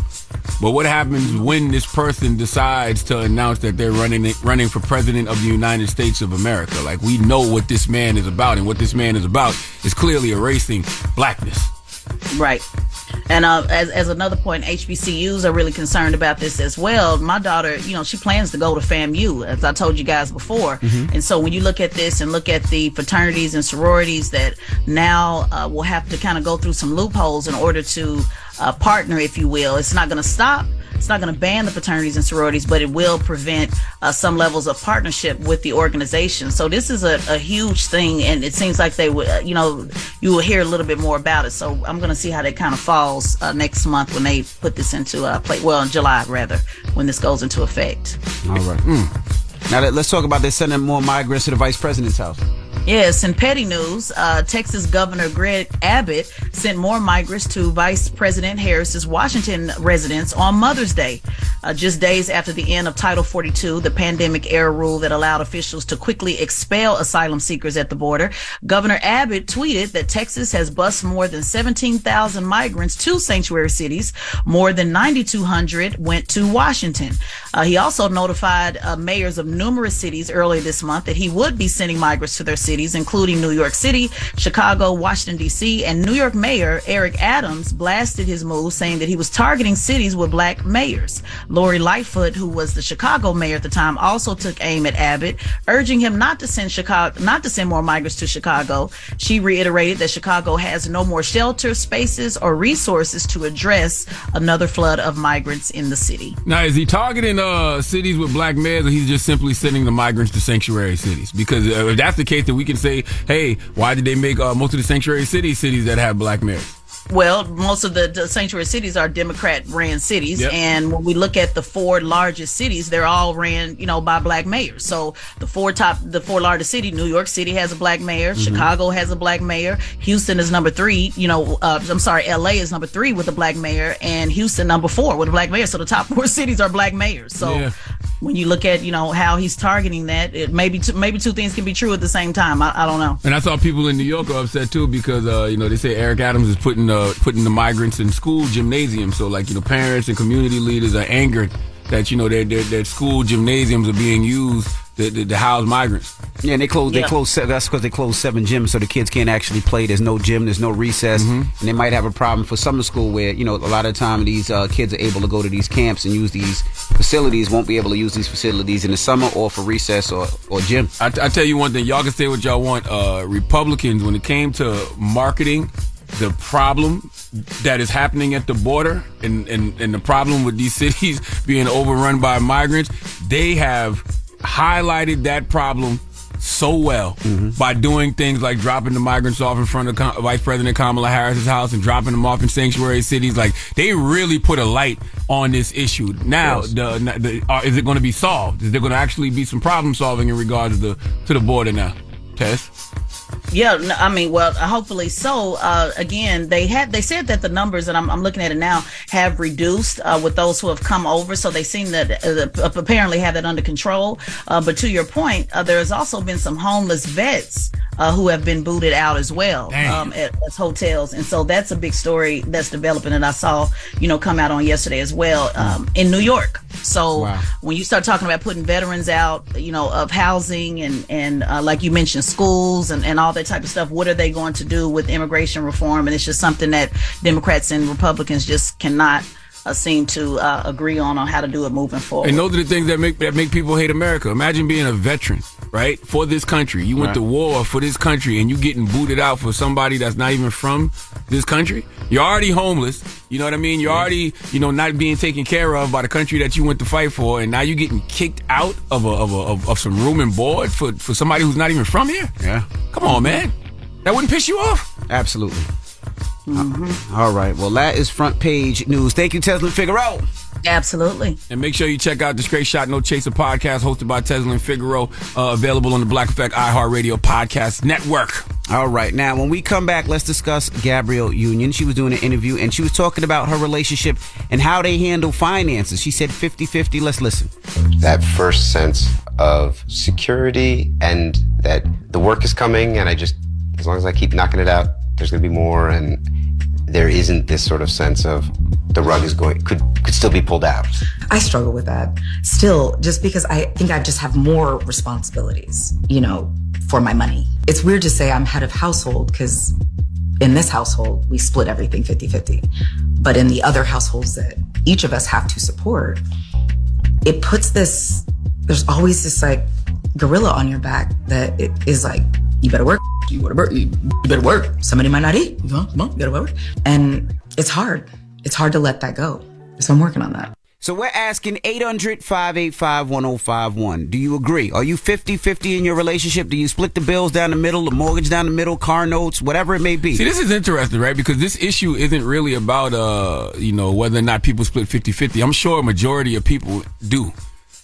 But what happens when this person decides to announce that they're running running for president of the United States of America? Like we know what this man is about, and what this man is about is clearly erasing blackness. Right. And uh, as, as another point, HBCUs are really concerned about this as well. My daughter, you know, she plans to go to FAMU, as I told you guys before. Mhm. And so when you look at this and look at the fraternities and sororities that now uh, will have to kind of go through some loopholes in order to uh, partner, if you will, it's not going to stop. It's not going to ban the fraternities and sororities, but it will prevent uh, some levels of partnership with the organization. So this is a, a huge thing, and it seems like they would, you know, you will hear a little bit more about it. So I'm going to see how that kind of falls uh, next month when they put this into uh, play. Well, in July rather, when this goes into effect. All right. Mm. Now let- let's talk about this sending more migrants to the vice president's house. Yes, in petty news, uh, Texas Governor Greg Abbott sent more migrants to Vice President Harris's Washington residence on Mother's Day, uh, just days after the end of Title 42, the pandemic era rule that allowed officials to quickly expel asylum seekers at the border. Governor Abbott tweeted that Texas has bused more than 17,000 migrants to sanctuary cities. More than 9,200 went to Washington. Uh, he also notified uh, mayors of numerous cities earlier this month that he would be sending migrants to their cities, including New York City, Chicago, Washington, D.C., and New York Mayor Eric Adams blasted his move, saying that he was targeting cities with black mayors. Lori Lightfoot, who was the Chicago mayor at the time, also took aim at Abbott, urging him not to send Chicago, not to send more migrants to Chicago. She reiterated that Chicago has no more shelter spaces or resources to address another flood of migrants in the city. Now, is he targeting uh, cities with black mayors, or he's just simply sending the migrants to sanctuary cities? Because uh, if that's the case, then we can say, hey, why did they make uh, most of the sanctuary cities cities that have black mayors? Well, most of the, the sanctuary cities are Democrat ran cities, Yep. and when we look at the four largest cities, they're all ran, you know, by black mayors. So the four top, the four largest city, New York City has a black mayor, Mm-hmm. Chicago has a black mayor, Houston is number three. You know, uh, I'm sorry, L.A. is number three with a black mayor, and Houston number four with a black mayor. So the top four cities are black mayors. So Yeah. when you look at, you know, how he's targeting that, it maybe two, maybe two things can be true at the same time. I, I don't know. And I saw people in New York are upset too because uh, you know they say Eric Adams is putting uh, putting the migrants in school gymnasiums. So like you know parents and community leaders are angered that you know their their, their school gymnasiums are being used to, to, to house migrants. Yeah, and they close. They Yeah. close. se- That's because they closed seven gyms, so the kids can't actually play. There's no gym. There's no recess, Mm-hmm. and they might have a problem for summer school where you know a lot of the time these uh, kids are able to go to these camps and use these facilities. Won't be able to use these facilities in the summer or for recess or or gym. I, I tell you one thing, y'all can say what y'all want. Uh, Republicans, when it came to marketing, the problem that is happening at the border and, and, and the problem with these cities being overrun by migrants, they have highlighted that problem so well by doing things like dropping the migrants off in front of Com- Vice President Kamala Harris's house and dropping them off in sanctuary cities. Like they really put a light on this issue. Now, Yes. the, the uh, is it going to be solved? Is there going to actually be some problem solving in regards to the to the border now? Tez. Yeah, no, I mean, well, hopefully so. Uh, again, they had they said that the numbers, and I'm, I'm looking at it now, have reduced uh, with those who have come over. So they seem that uh, apparently have that under control. Uh, but to your point, uh, there has also been some homeless vets uh, who have been booted out as well um, at, at hotels, and so that's a big story that's developing that I saw, you know, come out on yesterday as well um, in New York. So Wow. when you start talking about putting veterans out, you know, of housing and and uh, like you mentioned, schools and and all that type of stuff, what are they going to do with immigration reform? And it's just something that Democrats and Republicans just cannot uh, seem to uh, agree on on how to do it moving forward. And those are the things that make that make people hate America. Imagine being a veteran right? For this country. You went Right. to war for this country and you getting booted out for somebody that's not even from this country. You're already homeless. You know what I mean? You're already, you know, not being taken care of by the country that you went to fight for, and now you're getting kicked out of a, of, a, of, of some room and board for, for somebody who's not even from here. Yeah. Come on, man. That wouldn't piss you off. Absolutely. All right. Well, that is front page news. Thank you, Tezlyn Figaro. Absolutely. And make sure you check out the Straight Shot No Chaser podcast hosted by Tezlyn Figaro, uh, available on the Black Effect iHeartRadio podcast network. All right. Now, when we come back, let's discuss Gabrielle Union. She was doing an interview and she was talking about her relationship and how they handle finances. She said 50 50. Let's listen. that first sense of security and that the work is coming and I just as long as I keep knocking it out, there's gonna be more and there isn't this sort of sense of the rug is going could could still be pulled out. I struggle with that. Still, just because I think I just have more responsibilities, you know, for my money. It's weird to say I'm head of household because in this household, we split everything 50 50. But in the other households that each of us have to support, it puts this, there's always this like gorilla on your back that it is like, you better work, you better work, you better work. Somebody might not eat. Come on, come on, you gotta work. And it's hard. It's hard to let that go. So I'm working on that. So we're asking 800 585 1051. Do you agree? Are you 50 50 in your relationship? Do you split the bills down the middle, the mortgage down the middle, car notes, whatever it may be? See, this is interesting, right? Because this issue isn't really about, uh, you know, whether or not people split 50-50. I'm sure a majority of people do.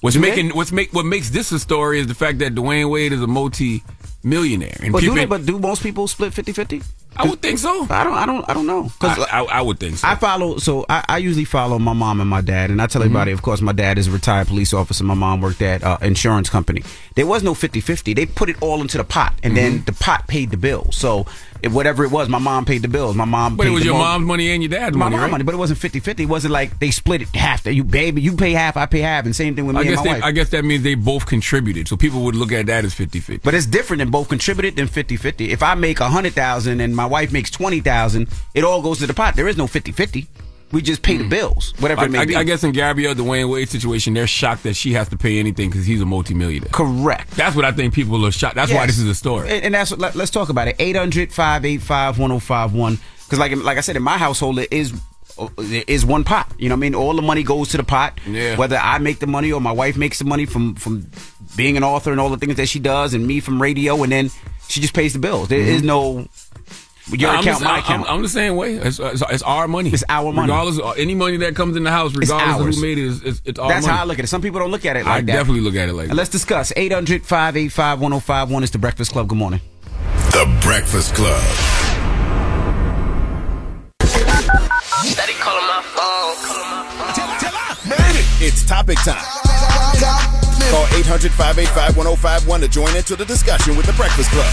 What's Do they? making what's make what makes this a story is the fact that Dwyane Wade is a multi millionaire. And but, do they, but do most people split 50 50? I would think so. I don't. I don't. I don't know. I, I, I would think so. I follow. So I, I usually follow my mom and my dad, and I tell Mm-hmm. everybody. Of course, my dad is a retired police officer. My mom worked at uh, insurance company. There was no 50-50. They put it all into the pot, and then Mm-hmm. the pot paid the bill. So if whatever it was, my mom paid the bills. My mom. but paid it was your mortgage. mom's money and your dad's my money, mom right? money, but it wasn't 50-50. It wasn't like they split it half. That you baby, you pay half, I pay half, and same thing with me I and my they, wife. I guess that means they both contributed, so people would look at that as 50-50. But it's different than both contributed than 50-50. If I make a hundred thousand and my wife makes twenty thousand, it all goes to the pot. There is no 50-50. We just pay the hmm. bills, whatever I, it may I- be. I guess in Gabrielle Dwyane Wade situation, they're shocked that she has to pay anything because he's a multimillionaire. Correct. That's what I think people are shocked. That's why this is a story. And, and that's what, let, us talk about it. 800-585-1051. Because like like I said, in my household, it is is one pot. You know what I mean? All the money goes to the pot. Yeah. Whether I make the money or my wife makes the money from from being an author and all the things that she does, and me from radio, and then she just pays the bills. There mm-hmm. is no your I'm account, the, my I'm- account. I'm, the same way. It's, it's, it's our money. It's our money. Regardless of any money that comes in the house, regardless of who made it, it's, it's, it's our That's money. how I look at it. Some people don't look at it I like that. definitely look at it like And let's discuss. 800-585-1051 is the Breakfast Club. Good morning. The Breakfast Club. Steady calling my phone. Calling my phone. It's topic time. Call 800 585 1051 to join into the discussion with The Breakfast Club.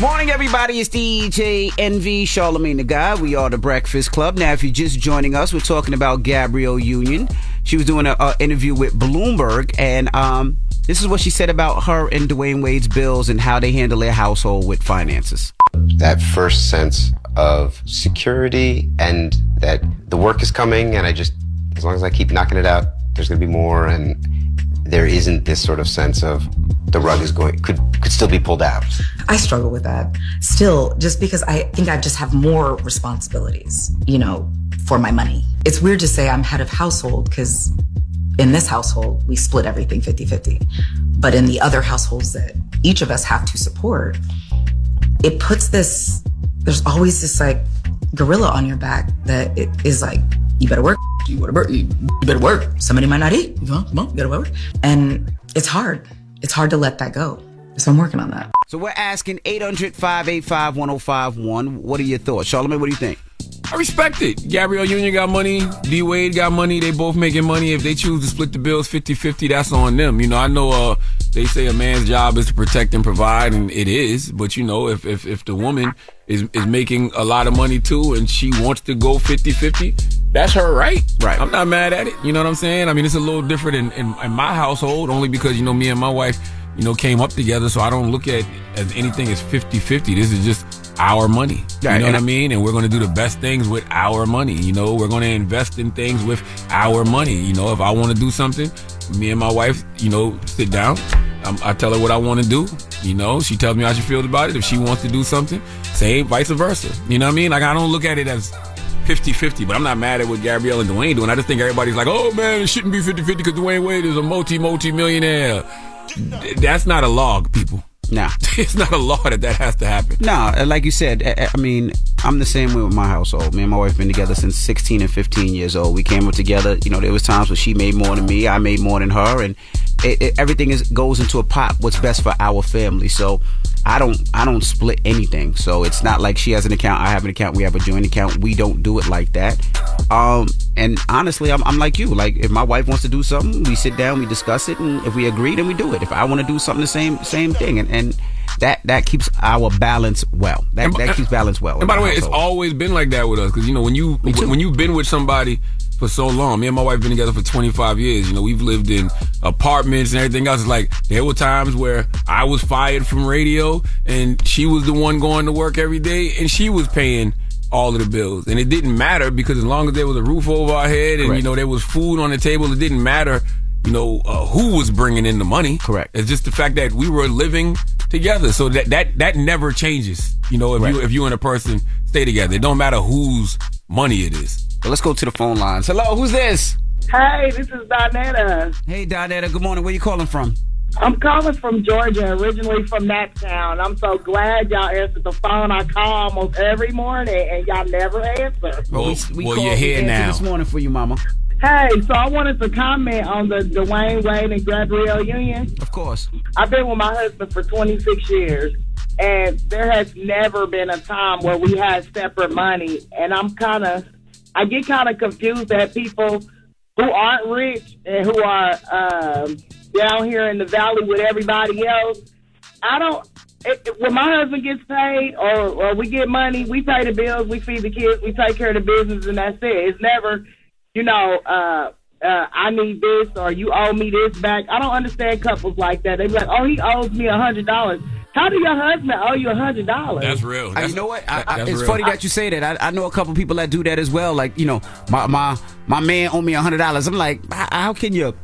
Morning, everybody. It's DJ Envy Charlemagne the God. We are the Breakfast Club. Now, if you're just joining us, we're talking about Gabrielle Union. She was doing an interview with Bloomberg, and um, this is what she said about her and Dwyane Wade's bills and how they handle their household with finances. That first sense of security and that the work is coming and I just as long as I keep knocking it out, there's gonna be more and there isn't this sort of sense of the rug is going could could still be pulled out. I struggle with that. Still, just because I think I just have more responsibilities, you know, for my money. It's weird to say I'm head of household because in this household, we split everything 50 50. But in the other households that each of us have to support, it puts this, there's always this like gorilla on your back that it is like, you better work, you better work, you better work. Somebody might not eat. Come on, you gotta work. And it's hard. It's hard to let that go. So I'm working on that. So we're asking 800-585-1051. What are your thoughts? Charlemagne, what do you think? I respect it. Gabrielle Union got money. D Wade got money. They both making money. If they choose to split the bills 50-50, that's on them. You know, I know uh, they say a man's job is to protect and provide, and it is. But you know, if if, if the woman is is making a lot of money too, and she wants to go 50-50, that's her right. Right. I'm not mad at it. You know what I'm saying? I mean, it's a little different in, in, in my household, only because you know me and my wife, you know, came up together, so I don't look at as anything as 50-50. This is just our money. You Right, know what I I- mean? And we're going to do the best things with our money. You know, we're going to invest in things with our money. You know, if I want to do something, me and my wife, you know, sit down I'm, I tell her what I want to do. You know, she tells me how she feels about it. If she wants to do something, same vice versa. You know what I mean? Like I don't look at it as 50-50, but I'm not mad at what Gabrielle and Dwyane doing. I just think everybody's like, oh man, it shouldn't be 50-50 because Dwyane Wade is a multi multi millionaire. That's not a log, people. Nah. it's not a law that that has to happen. No, like you said, I, I mean, I'm the same way with my household. Me and my wife been together since 16 and 15 years old. We came up together. You know, there was times when she made more than me, I made more than her, and it, it, everything is goes into a pot. What's best for our family? So I don't I don't split anything. So it's not like she has an account, I have an account, we have a joint account. We don't do it like that. Um, and honestly, I'm, I'm like you. Like if my wife wants to do something, we sit down, we discuss it, and if we agree, then we do it. If I want to do something, the same same thing, and and that that keeps our balance well. That that keeps balance well. And by the way, it's always been like that with us because you know when you when you've been with somebody for so long. Me and my wife been together for 25 years. You know, we've lived in apartments and everything else. It's like there were times where I was fired from radio and she was the one going to work every day and she was paying all of the bills. And it didn't matter because as long as there was a roof over our head and, you know, there was food on the table, it didn't matter, you know, uh, who was bringing in the money. Correct. It's just the fact that we were living together. So that, that, that never changes. You know, if Right. you, if you and a person stay together, it don't matter whose money it is. Well, let's go to the phone lines. Hello, who's this? Hey, this is Donetta. Hey, Donetta. Good morning. Where you calling from? I'm calling from Georgia, originally from that town. I'm so glad y'all answered the phone. I call almost every morning, and y'all never answer. Well, we, we well, called you're here now. this morning for you, Mama. Hey, so I wanted to comment on the Dwyane Wade and Gabrielle Union. Of course. I've been with my husband for 26 years, and there has never been a time where we had separate money. And I'm kind of, I get kind of confused at people who aren't rich and who are um, down here in the valley with everybody else. I don't. It, it- when my husband gets paid or, or we get money, we pay the bills, we feed the kids, we take care of the business, and that's it. It's never, you know, uh, uh, I need this or you owe me this back. I don't understand couples like that. They be like, oh, he owes me a hundred dollars. How do your husband owe you a hundred dollars? That's real. Uh, you know what? I, I, it's real. funny that you say that. I, I know a couple people that do that as well. Like you know, my my my man owe me a hundred dollars. I'm like, how, how can your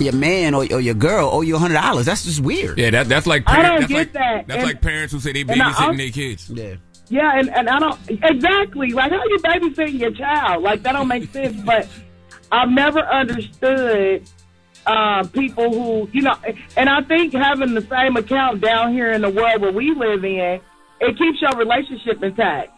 your man or, or your girl owe you a hundred dollars? That's just weird. Yeah, that, that's like I don't that's get like, that. That's And- like parents who say they and babysitting their kids. Yeah. Yeah, and, and I don't exactly like how you babysitting your child. Like that don't make sense. But I've never understood uh, people who you know, and I think having the same account down here in the world where we live in, it keeps your relationship intact.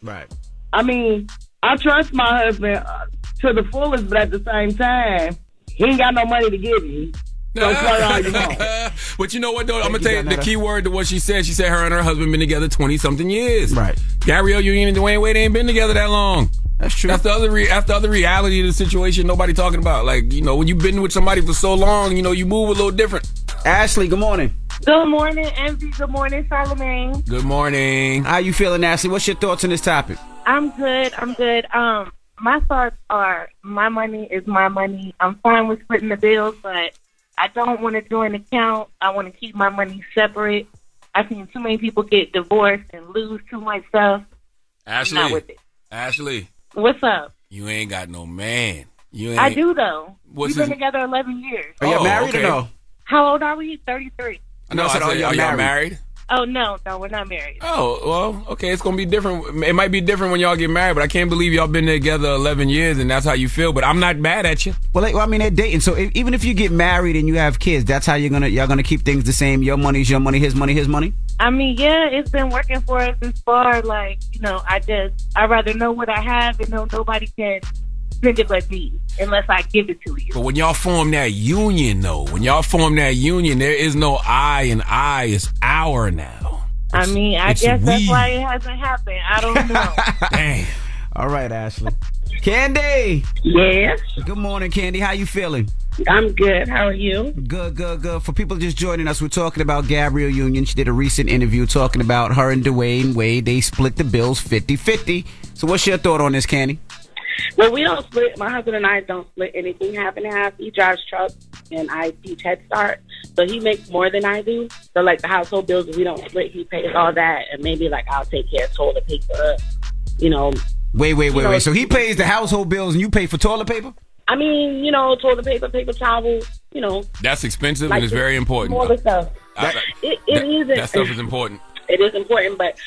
Right. I mean, I trust my husband uh, to the fullest, but at the same time, he ain't got no money to give you. So play all you want. But you know what though? I'm gonna you, tell you the key word to what she said. She said her and her husband been together twenty something years. Right. Gabrielle Union and Dwyane Wade ain't been together that long. That's true. That's the other re- that's the other reality of the situation. Nobody talking about. Like you know, when you've been with somebody for so long, you know, you move a little different. Ashley, good morning. Good morning, Envy. Good morning, Charlemagne. Good morning. How you feeling, Ashley? What's your thoughts on this topic? I'm good. I'm good. Um, my thoughts are my money is my money. I'm fine with splitting the bills, but I don't want to join an account. I want to keep my money separate. I've seen too many people get divorced and lose too much stuff. Ashley. not with it. Ashley, What's up? you ain't got no man. You ain't. I do though. What's We've been together 11 years. Are you Oh, married or no? How old are we? 33. No, I said, are y'all married? Oh no, no, we're not married. Oh well, okay. It's gonna be different. It might be different when y'all get married, but I can't believe y'all been together eleven years and that's how you feel. But I'm not mad at you. Well, like, well, I mean, they're dating. So if, even if you get married and you have kids, that's how you're gonna y'all gonna keep things the same. Your money's your money, his money, his money. I mean, yeah, it's been working for us this far. Like, you know, I just, I rather know what I have and know nobody can spend it but me unless I give it to you. But when y'all form that union, though, when y'all form that union, there is no I and I. It's our now. I mean, I it's guess that's why it hasn't happened. I don't know. Damn. All right, Ashley. Candy. Yes. Good morning, Candy. How you feeling? I'm good. How are you? Good, good, good. For people just joining us, we're talking about Gabrielle Union. She did a recent interview talking about her and Dwyane Wade. They split the bills 50-50. So what's your thought on this, Candy? Well, we don't split. My husband and I don't split anything half and half. He drives trucks, and I teach Head Start. So he makes more than I do. So like the household bills, we don't split. He pays all that, and maybe like I'll take care of toilet paper. You know, Wait, wait, wait, know, wait. So he pays the household bills and you pay for toilet paper? I mean, you know, toilet paper, paper towel, you know, That's expensive Like and it's very important. all the stuff. I- It, it that, is- that stuff is important. It is important, but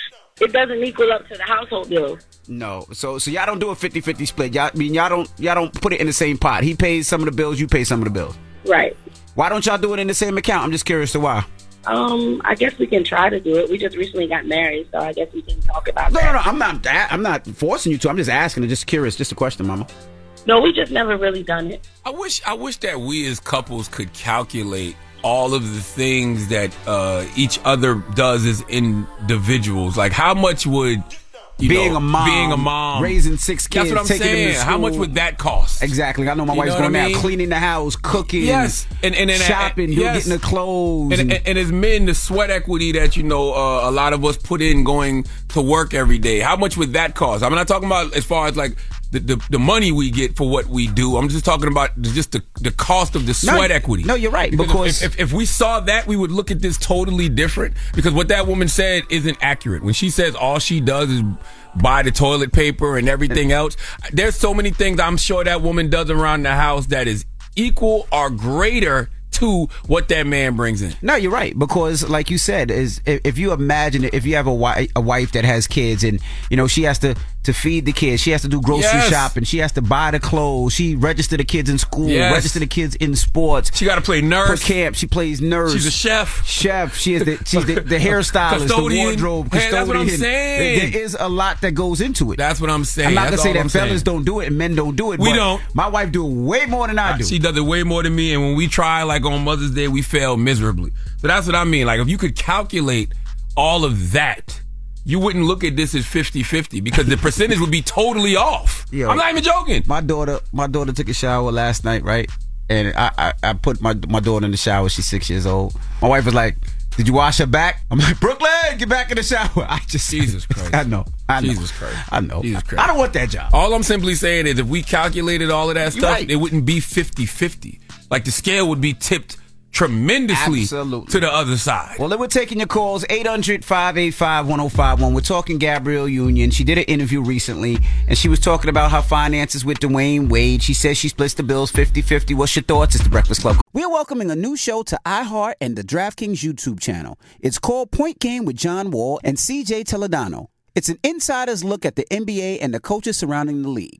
it doesn't equal up to the household bill. No, so so y'all don't do a 50-50 split. Y'all I mean y'all don't y'all don't put it in the same pot. He pays some of the bills, you pay some of the bills. Right. Why don't y'all do it in the same account? I'm just curious to why. Um, I guess we can try to do it. We just recently got married, so I guess we can talk about No, that. no, no. I'm not. I'm not forcing you to. I'm just asking. I'm just curious. Just a question, Mama. No, we just never really done it. I wish I wish that we as couples could calculate all of the things that uh, each other does as individuals. Like how much would you being know, a mom, being a mom, raising six kids, That's what I'm taking saying. them to How much would that cost? Exactly. I know my You wife's know going I out, cleaning the house, cooking, Yes, and and, and shopping, and, doing- yes. getting the clothes. And, and, and as men, the sweat equity that you know uh, a lot of us put in going to work every day. How much would that cost? I'm not talking about as far as like the, the, the money we get for what we do. I'm just talking about just the, the cost of the No, sweat equity. no, you're right, because- if, if, if we saw that, we would look at this totally different. Because what that woman said isn't accurate. When she says all she does is buy the toilet paper and everything else, there's so many things I'm sure that woman does around the house that is equal or greater to what that man brings in. No, you're right because, like you said, is if, you imagine it, if you have a wife, a wife that has kids, and you know she has to to feed the kids, she has to do grocery Yes. shopping, she has to buy the clothes, she register the kids in school, Yes. register the kids in sports. She got to play nurse. For camp, she plays nurse. She's a chef. Chef. She is the she's the, the hairstylist, Custodian. the wardrobe Hey, that's what I'm saying. There- is a lot that goes into it. That's what I'm saying. I'm not That's gonna say that I'm fellas saying. don't do it and men don't do it. We but don't. My wife do it way more than I uh, do. She does it way more than me, and when we try, like on Mother's Day, we fail miserably. So that's what I mean. Like if you could calculate all of that, you wouldn't look at this as 50-50 because the percentage would be totally off. Yo, I'm not even joking. My daughter, my daughter took a shower last night, right? And I, I, I put my my daughter in the shower. She's six years old. My wife was like, "Did you wash her back?" I'm like, "Brooklyn, get back in the shower." I just Jesus Christ. I know. I know. Jesus Christ. I know. Jesus Christ. I don't want that job. All I'm simply saying is if we calculated all of that You're stuff, right. it wouldn't be 50-50. Like the scale would be tipped tremendously Absolutely. to the other side. Well, then we're taking your calls 800 585 1051. We're talking Gabrielle Union. She did an interview recently and she was talking about her finances with Dwyane Wade. She says she splits the bills 50 50. What's your thoughts? It's the Breakfast Club. We're welcoming a new show to iHeart and the DraftKings YouTube channel. It's called Point Game with John Wall and CJ Toledano. It's an insider's look at the NBA and the coaches surrounding the league.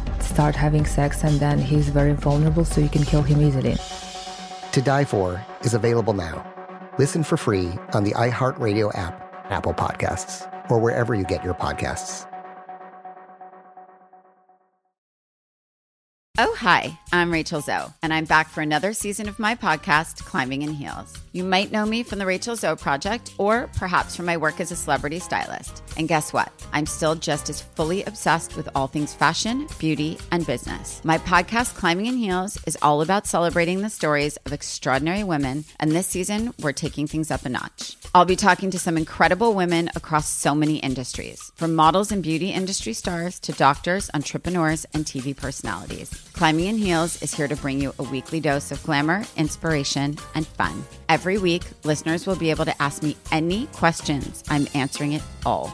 start having sex, and then he's very vulnerable, so you can kill him easily. To Die For is available now. Listen for free on the iHeartRadio app, Apple Podcasts, or wherever you get your podcasts. Oh, hi, I'm Rachel Zoe, and I'm back for another season of my podcast, Climbing in Heels. You might know me from the Rachel Zoe Project, or perhaps from my work as a celebrity stylist. And guess what? I'm still just as fully obsessed with all things fashion, beauty, and business. My podcast, Climbing in Heels, is all about celebrating the stories of extraordinary women, and this season, we're taking things up a notch. I'll be talking to some incredible women across so many industries, from models and beauty industry stars to doctors, entrepreneurs, and TV personalities. Climbing in Heels is here to bring you a weekly dose of glamour, inspiration, and fun. Every week, listeners will be able to ask me any questions. I'm answering it all.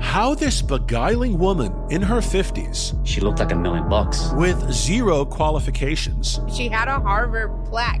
How this beguiling woman in her 50s, She looked like a million bucks. with zero qualifications, She had a Harvard plaque.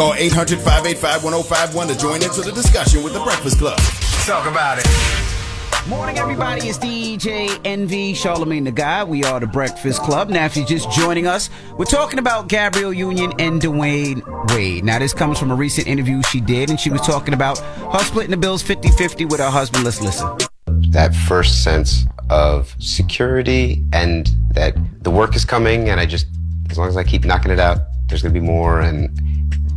Call 800 585 1051 to join into the discussion with the Breakfast Club. Talk about it. Morning, everybody. It's DJ Envy Charlemagne the God. We are the Breakfast Club. Now, if you're just joining us, we're talking about Gabrielle Union and Dwyane Wade. Now, this comes from a recent interview she did, and she was talking about her splitting the bills 50 50 with her husband. Let's listen. that first sense of security and that the work is coming and I just as long as I keep knocking it out, there's gonna be more and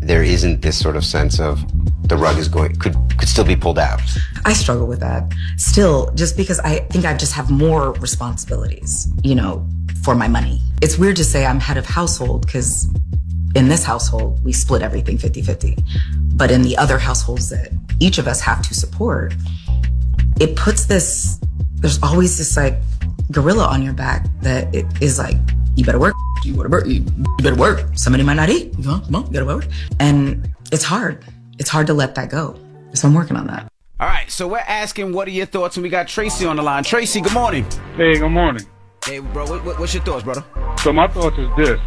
there isn't this sort of sense of the rug is going could could still be pulled out. I struggle with that still, just because I think I just have more responsibilities, you know, for my money. It's weird to say I'm head of household because in this household, we split everything 50 50. But in the other households that each of us have to support, it puts this, there's always this like gorilla on your back that it is like, you better work, you better work, you better work. Somebody might not eat. You know, come on, you gotta work. And it's hard. It's hard to let that go. So I'm working on that. All right, so we're asking what are your thoughts, and we got Tracy on the line. Tracy, good morning. Hey, good morning. Hey, bro, what, what- what's your thoughts, brother? So my thoughts is this: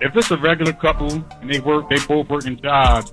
if it's a regular couple and they work, they both working jobs,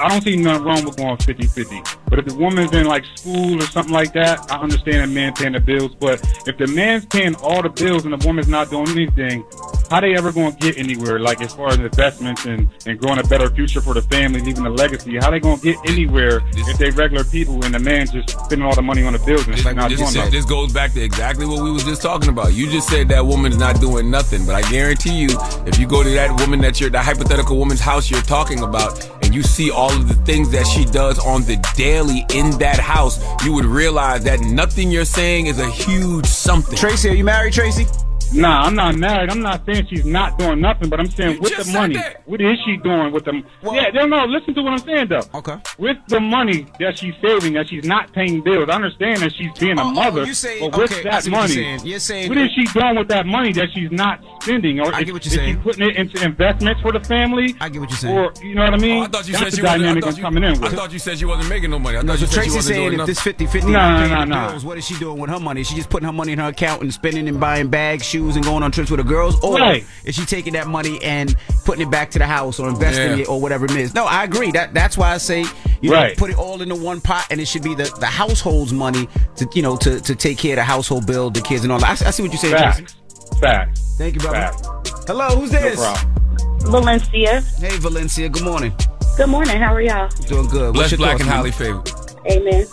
I don't see nothing wrong with going 50-50. But if the woman's in like school or something like that, I understand a man paying the bills. But if the man's paying all the bills and the woman's not doing anything, how they ever going to get anywhere? Like as far as investments and, and growing a better future for the family, leaving a legacy, how they going to get anywhere if they regular people and the man's just spending all the money on the bills and she's not This, doing nothing? this goes back to exactly what we was just talking about. You just said that woman's not doing nothing, but I guarantee you, if you go to that woman that you're, the hypothetical woman's house you're talking about, you see all of the things that she does on the daily in that house, you would realize that nothing you're saying is a huge something. Tracy, are you married, Tracy? Nah, I'm not married. I'm not saying she's not doing nothing, but I'm saying with the money, what is she doing with them? yeah, no, no. Listen to what I'm saying though. Okay. With the money that she's saving, that she's not paying bills. I understand that she's being a Oh, oh, mother, oh, say, but with okay, that money, you're saying. You're saying- what is she doing with that money that she's not spending? Or I is, get what you're is saying. she putting it into investments for the family? I get what you're saying. Or you know what I mean? Oh, I thought you That's said the she dynamic I'm you, coming in. I thought you said she wasn't making no money. I No, thought so you said she Tracy's wasn't saying doing if this nothing. 50 50 No, no, paying no, the no. bills, what is she doing with her money? Is she just putting her money in her account and spending and buying bags, shoes, and going on trips with the girls? Or Right. is she taking that money and putting it back to the house or investing Yeah. it or whatever it is? No, I agree. That That's why I say, you know, Right. put it all into one pot and it should be the, the household's money to, you know, to, to take care of the household bill, the kids, and all that. I, I see what you're saying, Tracy. Facts. Facts. Thank you, brother. Facts. Hello, who's No this? problem. Valencia. Hey, Valencia. Good morning. Good morning. How are y'all? Doing good. What's Blessed, your black, thoughts, and man? highly favored. Amen.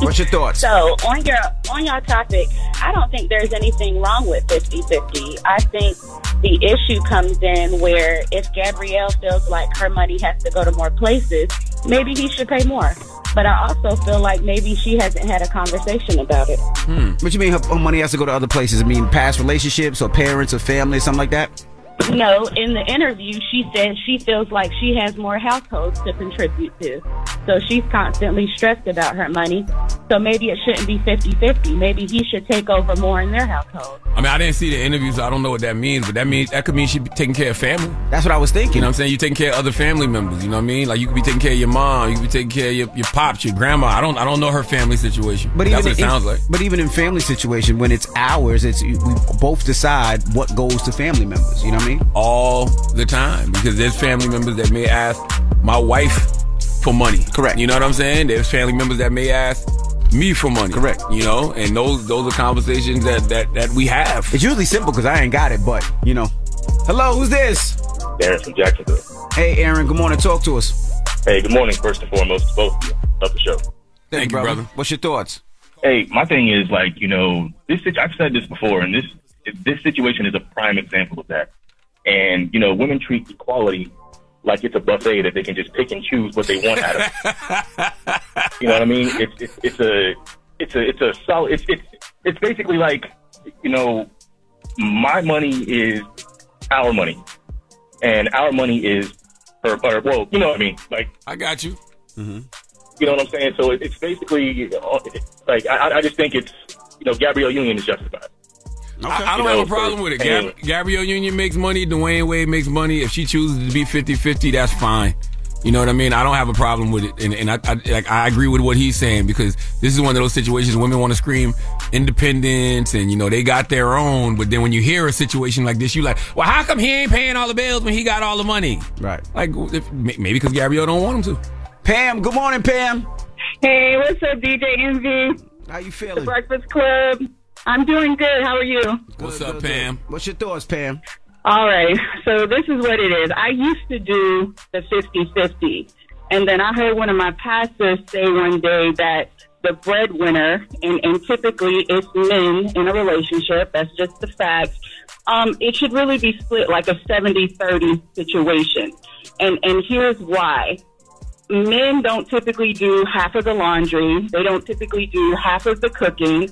What's your thoughts? So on your on your topic, I don't think there's anything wrong with 50-50. I think the issue comes in where if Gabrielle feels like her money has to go to more places, maybe he should pay more. But I also feel like maybe she hasn't had a conversation about it. Hmm. What you mean her, her money has to go to other places? I mean past relationships or parents or family, something like that? No, in the interview, she said she feels like she has more households to contribute to. So she's constantly stressed about her money. So maybe it shouldn't be 50 50. Maybe he should take over more in their household. I mean, I didn't see the interview, so I don't know what that means. But that means that could mean she'd be taking care of family. That's what I was thinking. You know what I'm saying? You're taking care of other family members. You know what I mean? Like you could be taking care of your mom. You could be taking care of your, your pops, your grandma. I don't. I don't know her family situation. But that's even what it in, sounds like. But even in family situation, when it's ours, it's we both decide what goes to family members. You know what I mean? All the time because there's family members that may ask my wife for money. Correct. You know what I'm saying? There's family members that may ask me for money. Correct. You know, and those those are conversations that that that we have. It's usually simple because I ain't got it, but you know. Hello, who's this? Aaron from Jacksonville. Hey, Aaron. Good morning. Talk to us. Hey, good morning, first and foremost, to both of you. Love the show. Thank, you, brother. What's your thoughts? Hey, my thing is like, you know, this situ- I've said this before, and this this situation is a prime example of that. And you know, women treat equality like it's a buffet that they can just pick and choose what they want out of. It. You know what I mean? It's it's, it's a it's a it's a solid. It's it's it's basically like you know, my money is our money, and our money is her. Or, well, you know what I mean? Like I got you. mhm You know what I'm saying? So it, it's basically uh, like I, I just think it's you know Gabrielle Union is justified. I, I don't You have a problem with it. for- Gab- Gabrielle Union makes money. Dwyane Wade makes money. If she chooses to be 50-50, that's fine. You know what I mean? I don't have a problem with it, and, and I, I like I agree with what he's saying because this is one of those situations women want to scream independence, and you know they got their own. But then when you hear a situation like this, you like, well, how come he ain't paying all the bills when he got all the money? Right. Like if, maybe because Gabrielle don't want him to. Pam, good morning, Pam. Hey, what's up, DJ Envy? How you The feeling? Breakfast Club. I'm doing good. How are you? What's up, Pam? What's your thoughts, Pam? All right. So this is what it is. I used to do the 50-50. And then I heard one of my pastors say one day that the breadwinner, and, and typically it's men in a relationship, that's just the fact, um, it should really be split like a 70-30 situation. And, and here's why. Men don't typically do half of the laundry. They don't typically do half of the cooking.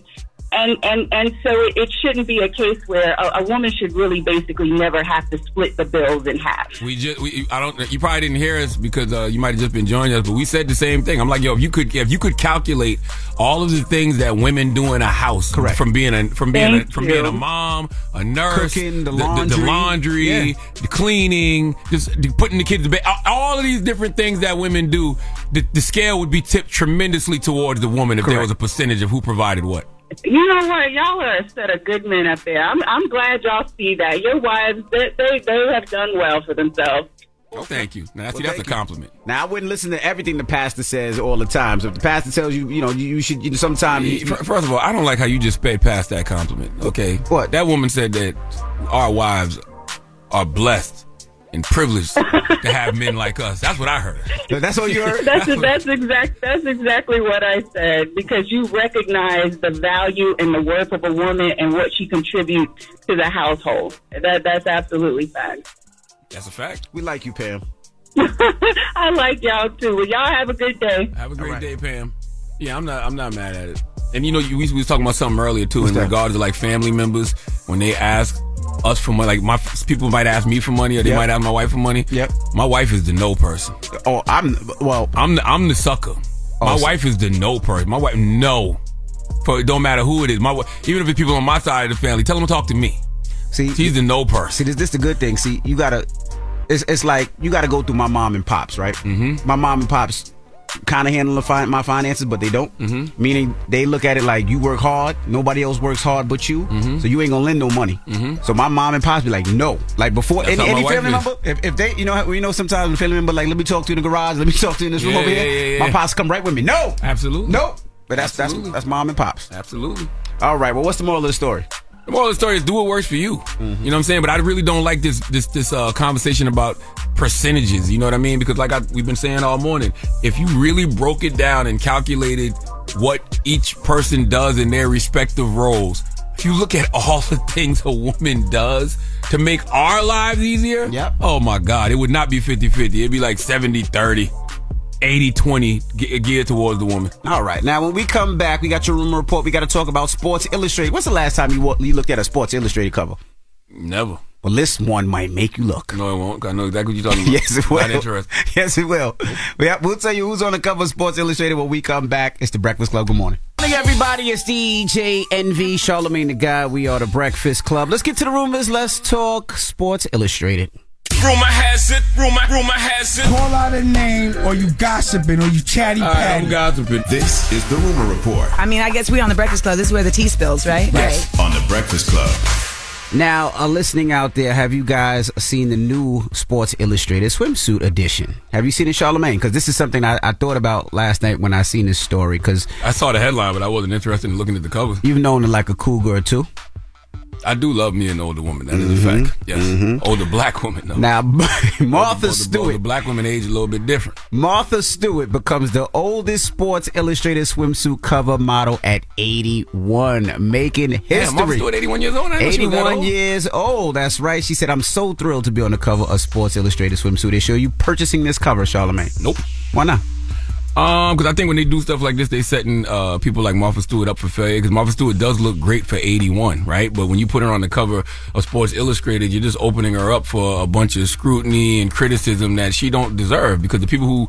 And, and, and so it, it shouldn't be a case where a, a woman should really basically never have to split the bills in half. We just, we, I don't. You probably didn't hear us because uh, you might have just been joining us, but we said the same thing. I'm like, yo, if you could, if you could calculate all of the things that women do in a house, correct, from being a, from being a, from you. being a mom, a nurse, Cooking, the the, laundry. laundry, Yeah. the cleaning, just putting the kids to bed, all- all of these different things that women do, the, the scale would be tipped tremendously towards the woman if there was a percentage of who provided what. You know what? Y'all are a set of good men up there. I'm, I'm glad y'all see that. Your wives, they, they, they have done well for themselves. Oh, thank you. Now, see, Well, that's a thank you. compliment. Now I wouldn't listen to everything the pastor says all the time. So if the pastor tells you, you know, you, you should, you know, sometimes. You, First of all, I don't like how you just sped past that compliment. Okay, what? That woman said that our wives are blessed and privileged to have men like us. That's what I heard. That's all you heard. That's that's exact that's exactly what I said because you recognize the value and the worth of a woman and what she contributes to the household. That that's absolutely fact. That's a fact. We like you, Pam. I like y'all too. Well, y'all have a good day. Have a great day, Pam. Yeah, I'm not. I'm not mad at it. And you know, you, we was talking about something earlier too, What's in that? regards to like family members when they ask us for money. Like my people might ask me for money, or they Yep. might ask my wife for money. Yep. My wife is the no person. Oh, I'm well. I'm the, I'm the sucker. My Oh, so- wife is the no person. My wife, no. For it don't matter who it is. My even if it's people on my side of the family, tell them to talk to me. See, she's the no person. See, this this the good thing. See, you gotta. It's it's like you gotta go through my mom and pops, right? Mm-hmm. My mom and pops kind of handle fi- my finances, but they don't. Mm-hmm. Meaning they look at it like you work hard, nobody else works hard but you, Mm-hmm. so you ain't gonna lend no money. So my mom and pops be like, no, like before That's any, any family member, if, if they, you know, you know, sometimes a family member like, let me talk to you in the garage, let me talk to you in this room Yeah, over here. yeah, yeah, My pops come right with me. No, Absolutely. no. But that's Absolutely. that's that's mom and pops. Absolutely. All right. Well, what's the moral of the story? The moral of the story is do what works for you. Mm-hmm. You know what I'm saying? But I really don't like this this this uh, conversation about percentages. You know what I mean? Because like I, we've been saying all morning, if you really broke it down and calculated what each person does in their respective roles, if you look at all the things a woman does to make our lives easier, Yep. oh my God, it would not be 50-50. It'd be like 70-30, 80-20 ge- geared towards the woman. All right. Now, when we come back, we got your rumor report. We got to talk about Sports Illustrated. What's the last time you wa- you looked at a Sports Illustrated cover? Never. Well, this one might make you look. No, it won't. I know exactly what you're talking about. Yes, it will. Not interested. Yes, it will. We have, we'll tell you who's on the cover of Sports Illustrated when we come back. It's the Breakfast Club. Good morning. Good morning, everybody. It's DJ Envy, Charlemagne the God. We are the Breakfast Club. Let's get to the rumors. Let's talk Sports Illustrated. Rumor has it, rumor, rumor has it. Call out a name, or you gossiping, or you chatty patty. gossiping. This is the Rumor Report I mean, I guess we on the Breakfast Club. This is where the tea spills, right? Yes, on the Breakfast Club. Now, uh, listening out there, have you guys seen the new Sports Illustrated swimsuit edition? Have you seen it, Charlemagne? Because this is something I, I thought about last night when I seen this story. Because I saw the headline, but I wasn't interested in looking at the cover. you've known her like a cougar girl too. I do love me an older woman. That is a mm-hmm. fact. Yes, mm-hmm. older black woman. though. Now, Martha older, Stewart. older black women age a little bit different. Martha Stewart becomes the oldest Sports Illustrated swimsuit cover model at 81, making history. Martha Stewart, 81 years old. I didn't know she was that 81 old. years old. That's right. She said, "I'm so thrilled to be on the cover of Sports Illustrated swimsuit." issue." show you purchasing this cover, Charlemagne. Nope. Why not? Um, because I think when they do stuff like this, they setting uh people like Martha Stewart up for failure. Because Martha Stewart does look great for 81, right? But when you put her on the cover of Sports Illustrated, you're just opening her up for a bunch of scrutiny and criticism that she don't deserve. Because the people who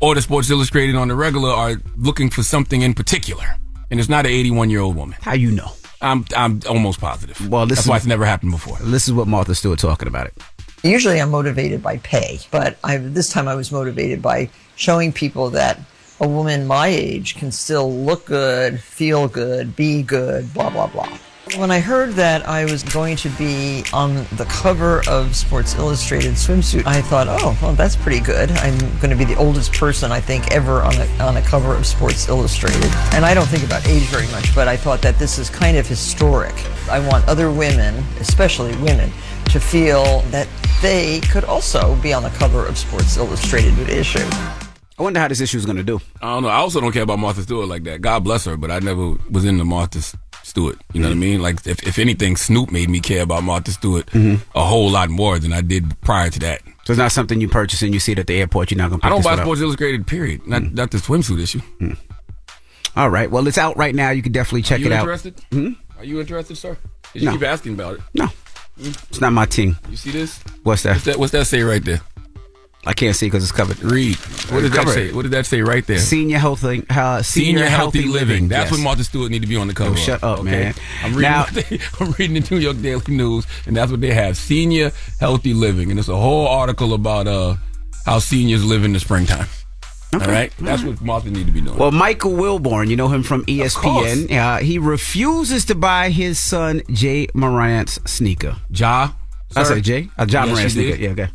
order Sports Illustrated on the regular are looking for something in particular, and it's not an 81 year old woman. How you know? I'm I'm almost positive. Well, this that's is- why it's never happened before. This is what Martha Stewart talking about it. Usually I'm motivated by pay, but I, this time I was motivated by showing people that a woman my age can still look good, feel good, be good, blah, blah, blah. When I heard that I was going to be on the cover of Sports Illustrated swimsuit, I thought, oh, well, that's pretty good. I'm going to be the oldest person, I think, ever on a, on a cover of Sports Illustrated. And I don't think about age very much, but I thought that this is kind of historic. I want other women, especially women, to feel that they could also be on the cover of Sports Illustrated issue. I wonder how this issue is going to do. I don't know. I also don't care about Martha Stewart like that. God bless her, but I never was into Martha Stewart. You know what I mm-hmm. mean? Like, if, if anything, Snoop made me care about Martha Stewart mm-hmm. a whole lot more than I did prior to that. So it's not something you purchase and you see it at the airport. You're not going to. I don't buy. Sports Illustrated. Period. Not mm. not the swimsuit issue. Mm. All right. Well, it's out right now. You can definitely check Are you it out. interested? Hmm? Are you interested, sir? 'Cause you No. keep asking about it. No, mm. it's not my team. You see this? What's that? What's that? What's that say right there? I can't see because it's covered. Read. What did that say? What did that say right there? Senior healthy, uh, Senior, healthy, living. That's yes. what Martha Stewart need to be on the cover. Oh, shut up, man. I'm reading. Now- they- I'm reading the New York Daily News, and that's what they have: senior healthy living, and it's a whole article about uh how seniors live in the springtime. All right, that's what Martha need to be doing. Well, Michael Wilbon, you know him from ESPN. Uh, he refuses to buy his son Jay Morant's sneaker. Ja, I said Jay. Uh, John Yes, Morant sneaker. did. Yeah, okay.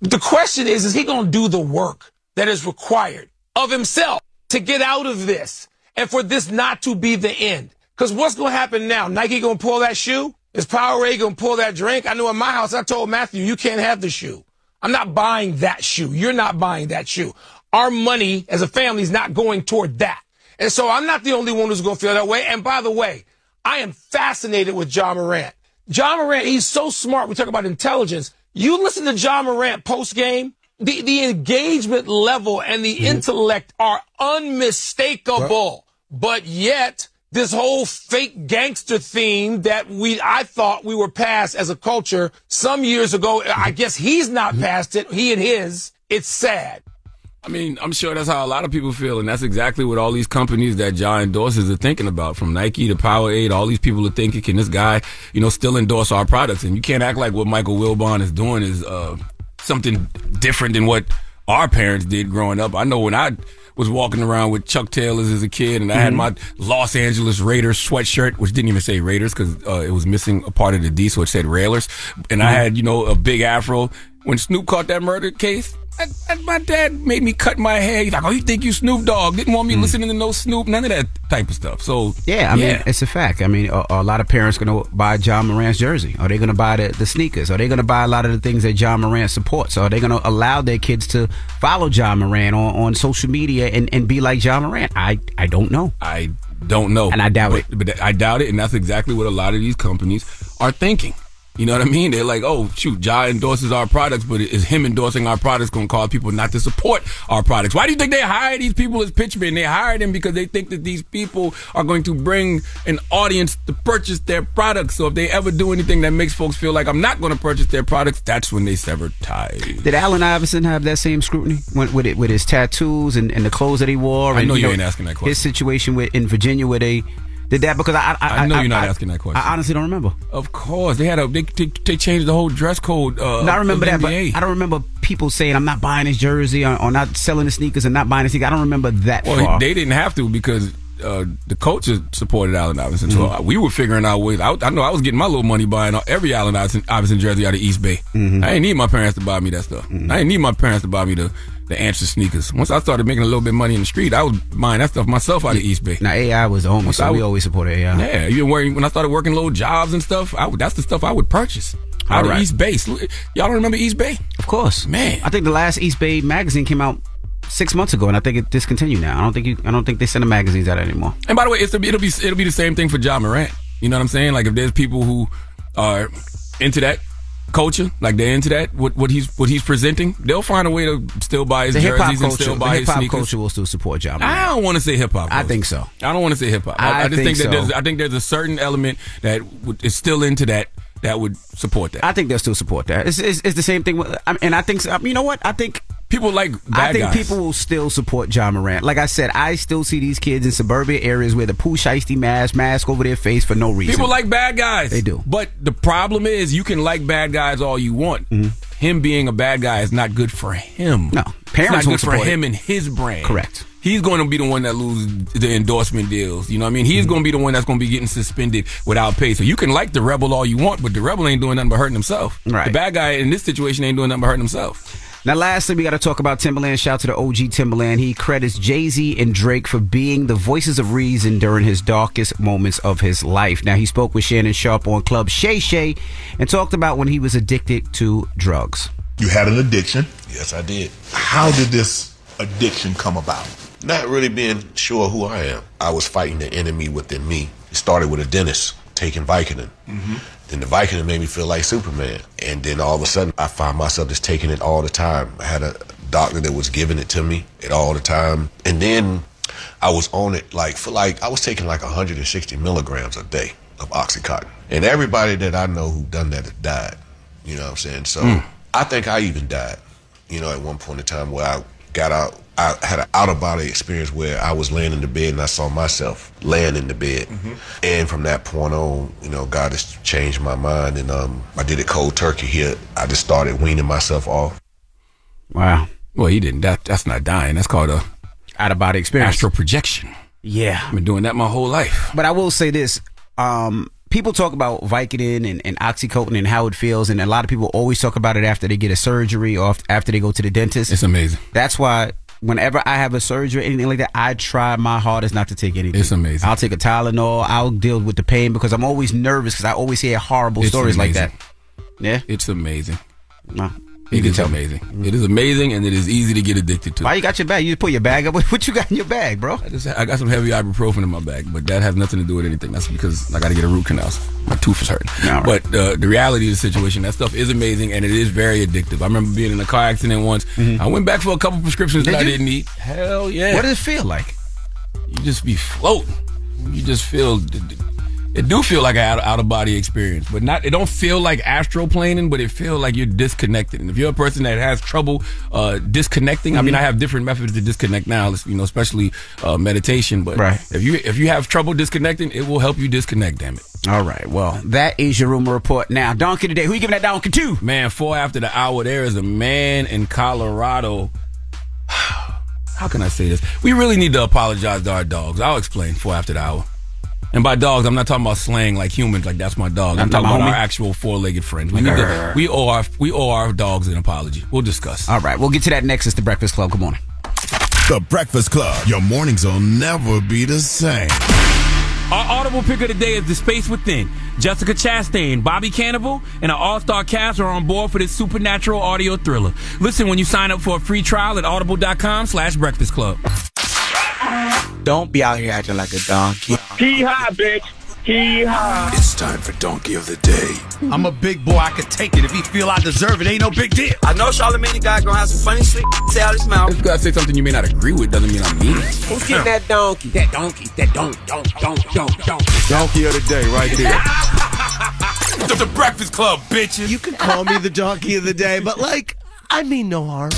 The question is, is he going to do the work that is required of himself to get out of this and for this not to be the end? Because what's going to happen now? Nike going to pull that shoe? Is Powerade going to pull that drink? I know in my house, I told Matthew, you can't have the shoe. I'm not buying that shoe. You're not buying that shoe. Our money as a family is not going toward that. And so I'm not the only one who's going to feel that way. And by the way, I am fascinated with Ja Morant. Ja Morant, he's so smart. We talk about intelligence. You listen to Ja Morant post game, the, the engagement level and the intellect are unmistakable. But yet, this whole fake gangster theme that we I thought we were past as a culture some years ago. I guess he's not mm-hmm. past it. He and his. It's sad. I mean, I'm sure that's how a lot of people feel, and that's exactly what all these companies that Ja endorses are thinking about. From Nike to Powerade, all these people are thinking, can this guy, you know, still endorse our products? And you can't act like what Michael Wilbon is doing is uh, something different than what our parents did growing up. I know when I was walking around with Chuck Taylors as a kid, and I had Mhm. my Los Angeles Raiders sweatshirt, which didn't even say Raiders because uh, it was missing a part of the D, so it said Railers. And I Mhm. had, you know, a big afro. When Snoop caught that murder case, I, I, my dad made me cut my hair. He's like, "Oh, you think you Snoop Dogg? Didn't want me hmm. listening to no Snoop, none of that type of stuff." So Yeah, I mean, it's a fact. I mean, a, a lot of parents going to buy Ja Morant's jersey. Are they going to buy the, the sneakers? Are they going to buy a lot of the things that Ja Morant supports? Are they going to allow their kids to follow Ja Morant on, on social media and, and be like Ja Morant? I, I don't know. I don't know, and I doubt but, it. But I doubt it, and that's exactly what a lot of these companies are thinking. You know what I mean? They're like, oh, shoot, Ja endorses our products, but is him endorsing our products going to cause people not to support our products? Why do you think they hire these people as pitchmen? They hire them because they think that these people are going to bring an audience to purchase their products. So if they ever do anything that makes folks feel like I'm not going to purchase their products, that's when they sever ties. Did Allen Iverson have that same scrutiny with, with it with his tattoos and, and the clothes that he wore? I and, know you ain't asking that question. His situation with in Virginia where they did that because I I, I know you're not asking that question. I honestly don't remember. Of course, they had a they they, they changed the whole dress code. Uh, No, I remember that, but I don't remember people saying I'm not buying his jersey or, or not selling the sneakers and not buying the sneakers. I don't remember that Well, far. they didn't have to because uh, the coaches supported Allen Iverson. So Mhm. we were figuring out ways. I, I know I was getting my little money buying every Allen Iverson, Iverson jersey out of Eastbay. Mm-hmm. I didn't need my parents to buy me that stuff. I didn't need my parents to buy me the the answer sneakers. Once I started making a little bit of money in the street, I was buying that stuff myself out of Eastbay. Now AI was the homie, Once so I we always supported AI. Yeah, even working when I started working little jobs and stuff, I would, that's the stuff I would purchase out All of. Eastbay. Y'all don't remember Eastbay? Of course, man. I think the last Eastbay magazine came out six months ago, and I think it discontinued now. I don't think you, I don't think they send the magazines out anymore. And by the way, it's, it'll be it'll be the same thing for Ja Morant. You know what I'm saying? Like if there's people who are into that culture, like they're into that, what what he's what he's presenting, they'll find a way to still buy his The jerseys and still buy his sneakers. culture will still support Ja. I don't want to say hip hop. I think so. I don't want to say hip hop. I, I I just think think, that so. there's I think there's a certain element that would, is still into that that would support that. I think they'll still support that. It's, it's, it's the same thing. With, I mean, and I think you know what? I think people like. I think guys. people will still support Ja Morant. Like I said, I still see these kids in suburban areas with a Pooh Shiesty mask, mask over their face for no reason. People like bad guys. They do. But the problem is, you can like bad guys all you want. Mm-hmm. Him being a bad guy is not good for him. No, parents not won't good for support it. him and his brand. Correct. He's going to be the one that loses the endorsement deals. You know what I mean? He's mm-hmm. going to be the one that's going to be getting suspended without pay. So you can like the rebel all you want, but the rebel ain't doing nothing but hurting himself. Right. The bad guy in this situation ain't doing nothing but hurting himself. Now, lastly, we got to talk about Timbaland. Shout out to the OG Timbaland. He credits Jay Z and Drake for being the voices of reason during his darkest moments of his life. Now, he spoke with Shannon Sharpe on Club Shay Shay and talked about when he was addicted to drugs. You had an addiction. Yes, I did. How did this addiction come about? Not really being sure who I am. I was fighting the enemy within me. It started with a dentist taking Vicodin. Then the Vicodin made me feel like Superman. And then all of a sudden, I found myself just taking it all the time. I had a doctor that was giving it to me it all the time. And then I was on it like for like I was taking like 160 milligrams a day of Oxycontin. And everybody that I know who done that has died. You know what I'm saying? So Mm. I think I even died. You know, at one point in time where I got out, I had an out of body experience where I was laying in the bed and I saw myself laying in the bed. And from that point on, you know, God has changed my mind, and um, I did it cold turkey here. I just started weaning myself off. Wow. Well, he didn't. That, that's not dying. That's called a out of body experience. Astral projection. Yeah. I've been doing that my whole life. But I will say this. Um, people talk about Vicodin and, and Oxycontin and how it feels, and a lot of people always talk about it after they get a surgery or after they go to the dentist. It's amazing. That's why whenever I have a surgery or anything like that, I try my hardest not to take anything. It's amazing. I'll take a Tylenol. I'll deal with the pain because I'm always nervous because I always hear horrible It's stories like that. Yeah. It's amazing. No. It is amazing. It is amazing, and it is easy to get addicted to. Why you got your bag? You put your bag up. What you got in your bag, bro? I, just, I got some heavy ibuprofen in my bag, but that has nothing to do with anything. That's because I got to get a root canal. My tooth is hurting. Right. But uh, the reality of the situation, that stuff is amazing, and it is very addictive. I remember being in a car accident once. I went back for a couple prescriptions Mm-hmm. Did that I didn't need. Hell yeah. What does it feel like? You just be floating. You just feel it do feel like an out, of body experience, but not. It don't feel like astral planing, but it feel like you're disconnected. And if you're a person that has trouble uh, disconnecting, I mean, I have different methods to disconnect now. You know, especially uh, meditation. But Right. if you if you have trouble disconnecting, it will help you disconnect. Damn it. All right. Well, that is your rumor report. Now, donkey today. Who you giving that donkey to? Man, four after the hour, there is a man in Colorado. How can I say this? We really need to apologize to our dogs. I'll explain four after the hour. And by dogs, I'm not talking about slang like humans, like that's my dog. I'm Not talking my about our actual four-legged friends. We need to, we owe our we owe our dogs an apology. We'll discuss. All right. We'll get to that next. It's the Breakfast Club. Good morning. The Breakfast Club. Your mornings will never be the same. Our audible pick of the day is The Space Within. Jessica Chastain, Bobby Cannavale, and an all-star cast are on board for this supernatural audio thriller. Listen when you sign up for a free trial at audible.com slash breakfast club. Don't be out here acting like a donkey. Hee haw, bitch. Hee haw. It's time for Donkey of the Day. I'm a big boy. I could take it. If he feel I deserve it, ain't no big deal. I know Charlemagne guy gonna have some funny shit say out his mouth. If you gotta say something you may not agree with, doesn't mean I mean it. Who's getting that donkey? That donkey. That donk, donk, donk, donk, donk. Donkey of the day, right there. The, the Breakfast Club, bitches. You can call me the donkey of the day, but like, I mean no harm.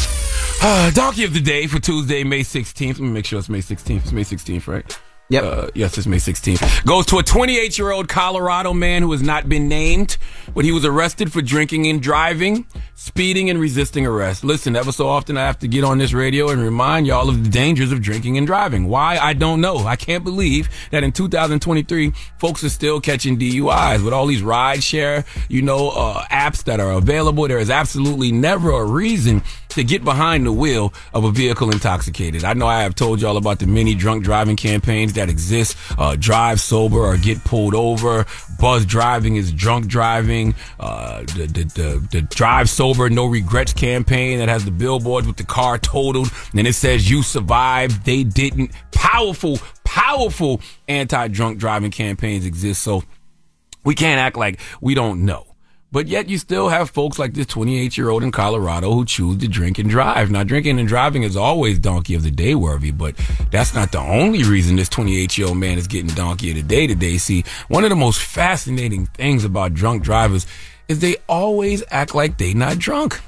Uh, donkey of the day for Tuesday, May 16th. Let me make sure it's May 16th. It's May 16th, right? Yep. Uh, yes, it's May 16th. Goes to a 28 year old Colorado man who has not been named, but he was arrested for drinking and driving, speeding, and resisting arrest. Listen, ever so often I have to get on this radio and remind y'all of the dangers of drinking and driving. Why? I don't know. I can't believe that in 2023, folks are still catching DUIs with all these ride share, you know, uh, apps that are available. There is absolutely never a reason to get behind the wheel of a vehicle intoxicated. I know I have told y'all about the many drunk driving campaigns that exist. Uh, drive sober or get pulled over. Buzz driving is drunk driving. Uh, the, the, the, the drive sober, no regrets campaign that has the billboards with the car totaled. And it says you survived. They didn't. Powerful, powerful anti-drunk driving campaigns exist. So we can't act like we don't know. But yet you still have folks like this 28 year old in Colorado who choose to drink and drive. Now drinking and driving is always donkey of the day worthy, but that's not the only reason this 28 year old man is getting donkey of the day today. See, one of the most fascinating things about drunk drivers is they always act like they not drunk.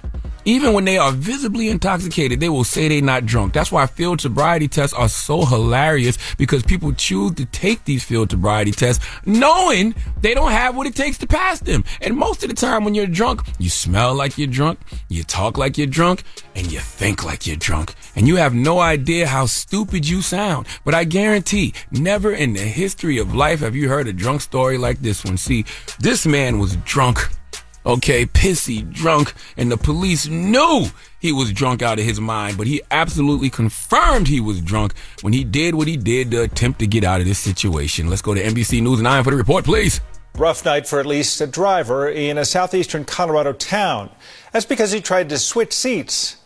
Even when they are visibly intoxicated, they will say they're not drunk. That's why field sobriety tests are so hilarious because people choose to take these field sobriety tests knowing they don't have what it takes to pass them. And most of the time when you're drunk, you smell like you're drunk, you talk like you're drunk, and you think like you're drunk. And you have no idea how stupid you sound. But I guarantee, never in the history of life have you heard a drunk story like this one. See, this man was drunk okay, pissy, drunk, and the police knew he was drunk out of his mind, but he absolutely confirmed he was drunk when he did what he did to attempt to get out of this situation. Let's go to NBC News 9 for the report, please. Rough night for at least a driver in a southeastern Colorado town. That's because he tried to switch seats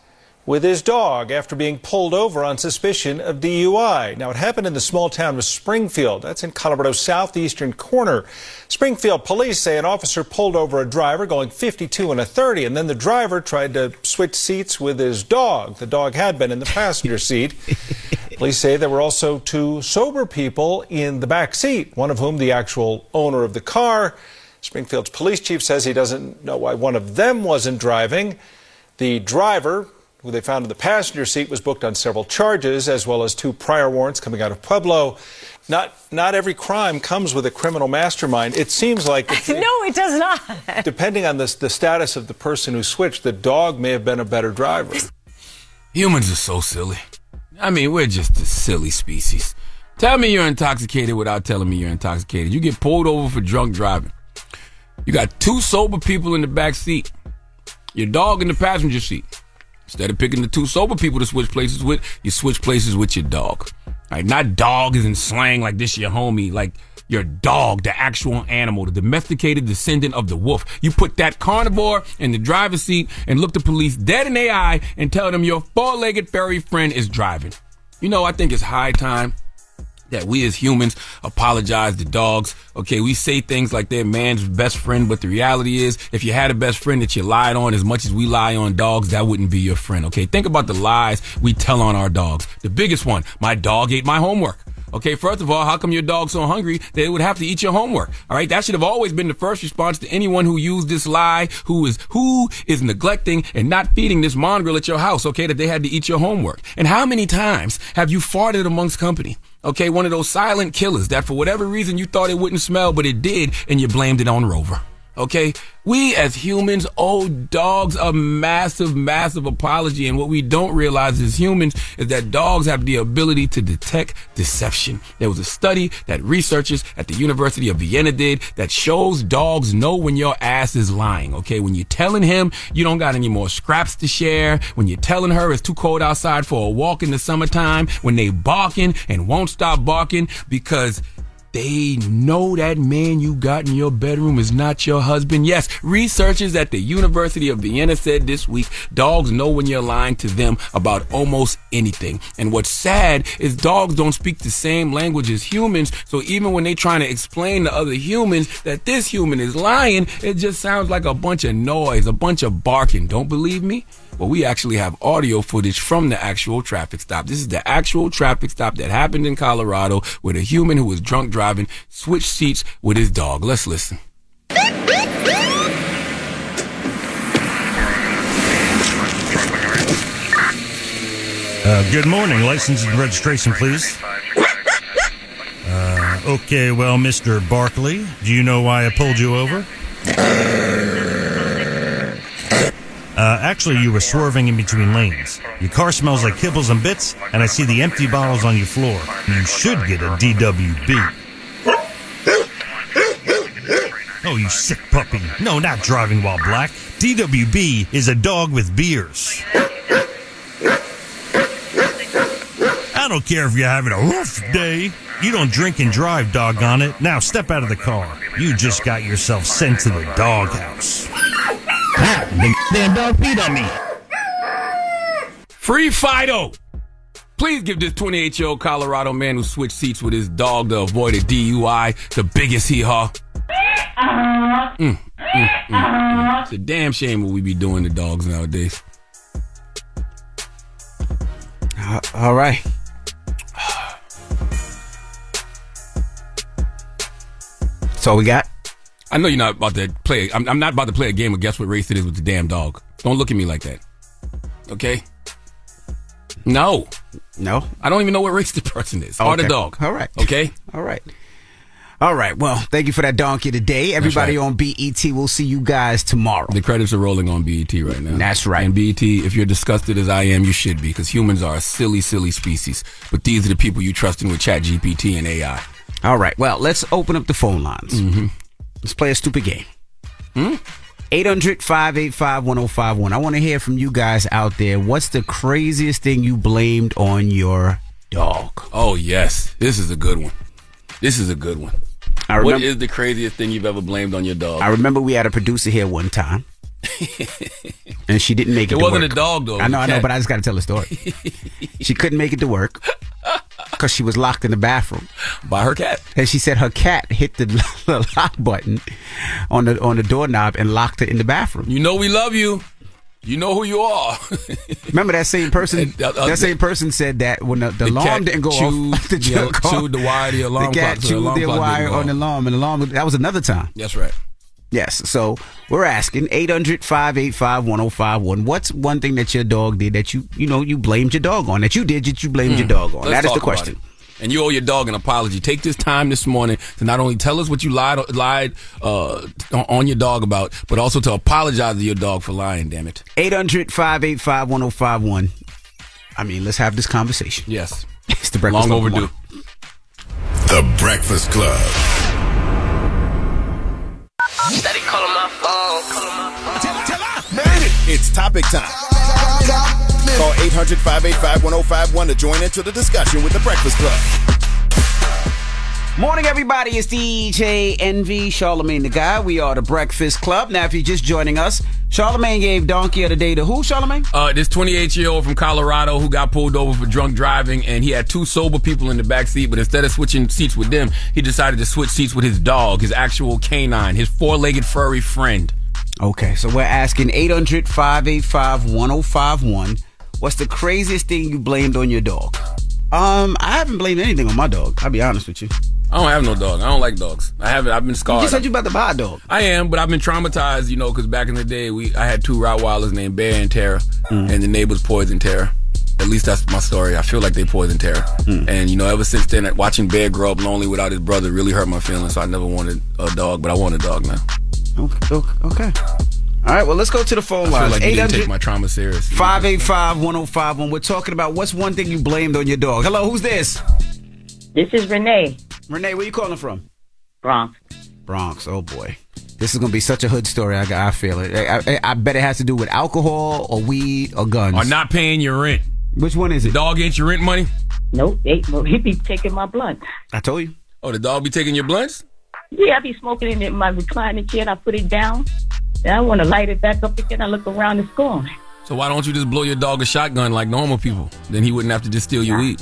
with his dog after being pulled over on suspicion of DUI. Now, it happened in the small town of Springfield. That's in Colorado's southeastern corner. Springfield police say an officer pulled over a driver going 52 and a 30, and then the driver tried to switch seats with his dog. The dog had been in the passenger seat. Police say there were also two sober people in the back seat, one of whom the actual owner of the car. Springfield's police chief says he doesn't know why one of them wasn't driving. The driver, who they found in the passenger seat, was booked on several charges, as well as two prior warrants coming out of Pueblo. Not, not every crime comes with a criminal mastermind. It seems like, if- no, it does not. depending on the, the status of the person who switched, the dog may have been a better driver. Humans are so silly. I mean, we're just a silly species. Tell me you're intoxicated without telling me you're intoxicated. You get pulled over for drunk driving. You got two sober people in the back seat. Your dog in the passenger seat. Instead of picking the two sober people to switch places with, you switch places with your dog. Like not dog is in slang like this your homie, like your dog, the actual animal, the domesticated descendant of the wolf. You put that carnivore in the driver's seat and look the police dead in the eye and tell them your four-legged furry friend is driving. You know, I think it's high time that we as humans apologize to dogs. Okay, we say things like they're man's best friend, but the reality is, if you had a best friend that you lied on as much as we lie on dogs, that wouldn't be your friend. Okay, think about the lies we tell on our dogs. The biggest one, my dog ate my homework. Okay, first of all, how come your dog's so hungry that it would have to eat your homework? All right, that should have always been the first response to anyone who used this lie, who is who is neglecting and not feeding this mongrel at your house. Okay, that they had to eat your homework. And how many times have you farted amongst company? Okay, one of those silent killers that for whatever reason you thought it wouldn't smell, but it did, and you blamed it on Rover. Okay, we as humans owe dogs a massive, massive apology. And what we don't realize as humans is that dogs have the ability to detect deception. There was a study that researchers at the University of Vienna did that shows dogs know when your ass is lying. Okay, when you're telling him you don't got any more scraps to share, when you're telling her it's too cold outside for a walk in the summertime, when they barking and won't stop barking because they know that man you got in your bedroom is not your husband. Yes, researchers at the University of Vienna said this week dogs know when you're lying to them about almost anything. And what's sad is dogs don't speak the same language as humans. So even when they're trying to explain to other humans that this human is lying, it just sounds like a bunch of noise, a bunch of barking. Don't believe me? Well, we actually have audio footage from the actual traffic stop. This is the actual traffic stop that happened in Colorado with a human who was drunk driving switched seats with his dog. Let's listen. Uh, good morning. License and registration, please. Uh, okay, well, Mr. Barkley, do you know why I pulled you over? Uh, actually, you were swerving in between lanes. Your car smells like kibbles and bits, and I see the empty bottles on your floor. You should get a DWB. Oh, you sick puppy. No, not driving while black. DWB is a dog with beers. I don't care if you're having a rough day. You don't drink and drive, doggone it. Now step out of the car. You just got yourself sent to the doghouse. The damn dog peed on me. Free Fido! Please give this 28 year old Colorado man who switched seats with his dog to avoid a DUI the biggest hee haw. Mm, mm, mm, mm. It's a damn shame what we be doing to dogs nowadays. Uh, all right. That's all we got. I know you're not about to play. I'm, I'm not about to play a game of guess what race it is with the damn dog. Don't look at me like that. Okay? No. No. I don't even know what race the person is. Or the dog. All right. Okay? All right. All right. Well, thank you for that donkey today. Everybody right. on BET, we'll see you guys tomorrow. The credits are rolling on BET right now. That's right. And BET, if you're disgusted as I am, you should be, because humans are a silly, silly species. But these are the people you trust in with Chat GPT and AI. All right. Well, let's open up the phone lines. Mm-hmm. Let's play a stupid game. Hmm? 800 585 1051. I want to hear from you guys out there. What's the craziest thing you blamed on your dog? Oh, yes. This is a good one. This is a good one. I remember- is the craziest thing you've ever blamed on your dog? I remember we had a producer here one time. and she didn't make it. It wasn't work. a dog, though. I know, I know, but I just got to tell the story. she couldn't make it to work because she was locked in the bathroom by her cat. And she said her cat hit the, the lock button on the on the doorknob and locked her in the bathroom. You know we love you. You know who you are. Remember that same person? Uh, uh, that same person said that when the, the, The alarm didn't go chewed off, the, the- chewed the wire, the alarm the cat clock, so the chewed alarm the wire on the alarm, and the alarm that was another time. That's right. Yes. So we're asking 800 585 1051. What's one thing that your dog did that you, you know, you blamed your dog on? That you did that you blamed your dog on? Hmm. Let's that is the question. it. And you owe your dog an apology. Take this time this morning to not only tell us what you lied lied uh, on- on your dog about, but also to apologize to your dog for lying. Damn it. 800 585 1051. I mean, let's have this conversation. Yes. It's the breakfast Long Club overdue. The Breakfast Club. Steady calling my phone. It's topic time. Call 800 585 1051 to join into the discussion with The Breakfast Club. Morning, everybody. It's DJ Envy, Charlemagne the God. We are the Breakfast Club. Now, if you're just joining us, Charlemagne gave Donkey of the Day to who, Charlemagne? Uh, this 28 year old from Colorado who got pulled over for drunk driving, and he had two sober people in the back seat. But instead of switching seats with them, he decided to switch seats with his dog, his actual canine, his four legged furry friend. Okay, so we're asking 800 585 1051. What's the craziest thing you blamed on your dog? Um, I haven't blamed anything on my dog. I'll be honest with you. I don't have no dog. I don't like dogs. I haven't. I've been scarred. You said you about to buy a dog. I am, but I've been traumatized, you know, because back in the day, we I had two Rottweilers named Bear and Tara, Mm. and the neighbors poisoned Tara. At least that's my story. I feel like they poisoned Tara, Mm. and you know, ever since then, watching Bear grow up lonely without his brother really hurt my feelings. So I never wanted a dog, but I want a dog now. Okay. okay. All right, well, let's go to the phone I feel like you didn't take my trauma serious. 585 1051. We're talking about what's one thing you blamed on your dog. Hello, who's this? This is Renee. Renee, where you calling from? Bronx. Bronx. Oh, boy. This is going to be such a hood story. I, I feel it. I, I, I bet it has to do with alcohol or weed or guns. Or not paying your rent. Which one is it? Dog ain't your rent money? Nope, they, well, he be taking my blunt. I told you. Oh, the dog be taking your blunts? Yeah, I be smoking in my reclining chair and I put it down. And I want to light it back up again. I look around, it's gone. So why don't you just blow your dog a shotgun like normal people? Then he wouldn't have to just steal your weed.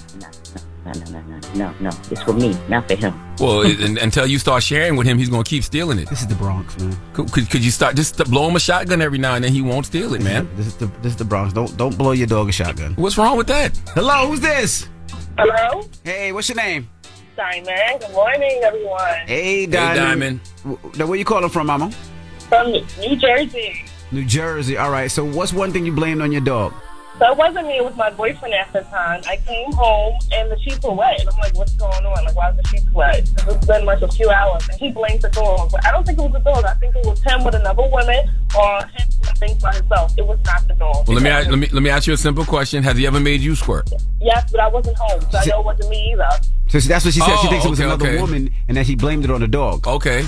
No, no, no, no, no, no. It's for me, not for him. Well, it, and, until you start sharing with him, he's gonna keep stealing it. This is the Bronx, man. Could, could, could you start just blow him a shotgun every now and then? He won't steal it, man. This is the this is the Bronx. Don't don't blow your dog a shotgun. What's wrong with that? Hello, who's this? Hello? Hey, what's your name? Diamond. Good morning, everyone. Hey, Diamond. Hey, Diamond. Now, where you calling from, Mama? From New Jersey. New Jersey. All right. So, what's one thing you blamed on your dog? So it wasn't me, it was my boyfriend at the time. I came home and the sheets were wet. And I'm like, what's going on? Like, why is the sheets wet? It's been like a few hours. And he blamed the dog. But I don't think it was the dog. I think it was him with another woman or him doing things by himself. It was not the dog. Well, let me ask, let me let me ask you a simple question. Has he ever made you squirt? Yes, but I wasn't home, so I know it wasn't me either. So that's what she said. she Oh, thinks it oh, was okay, another okay. woman, and that he blamed it on the dog. Okay.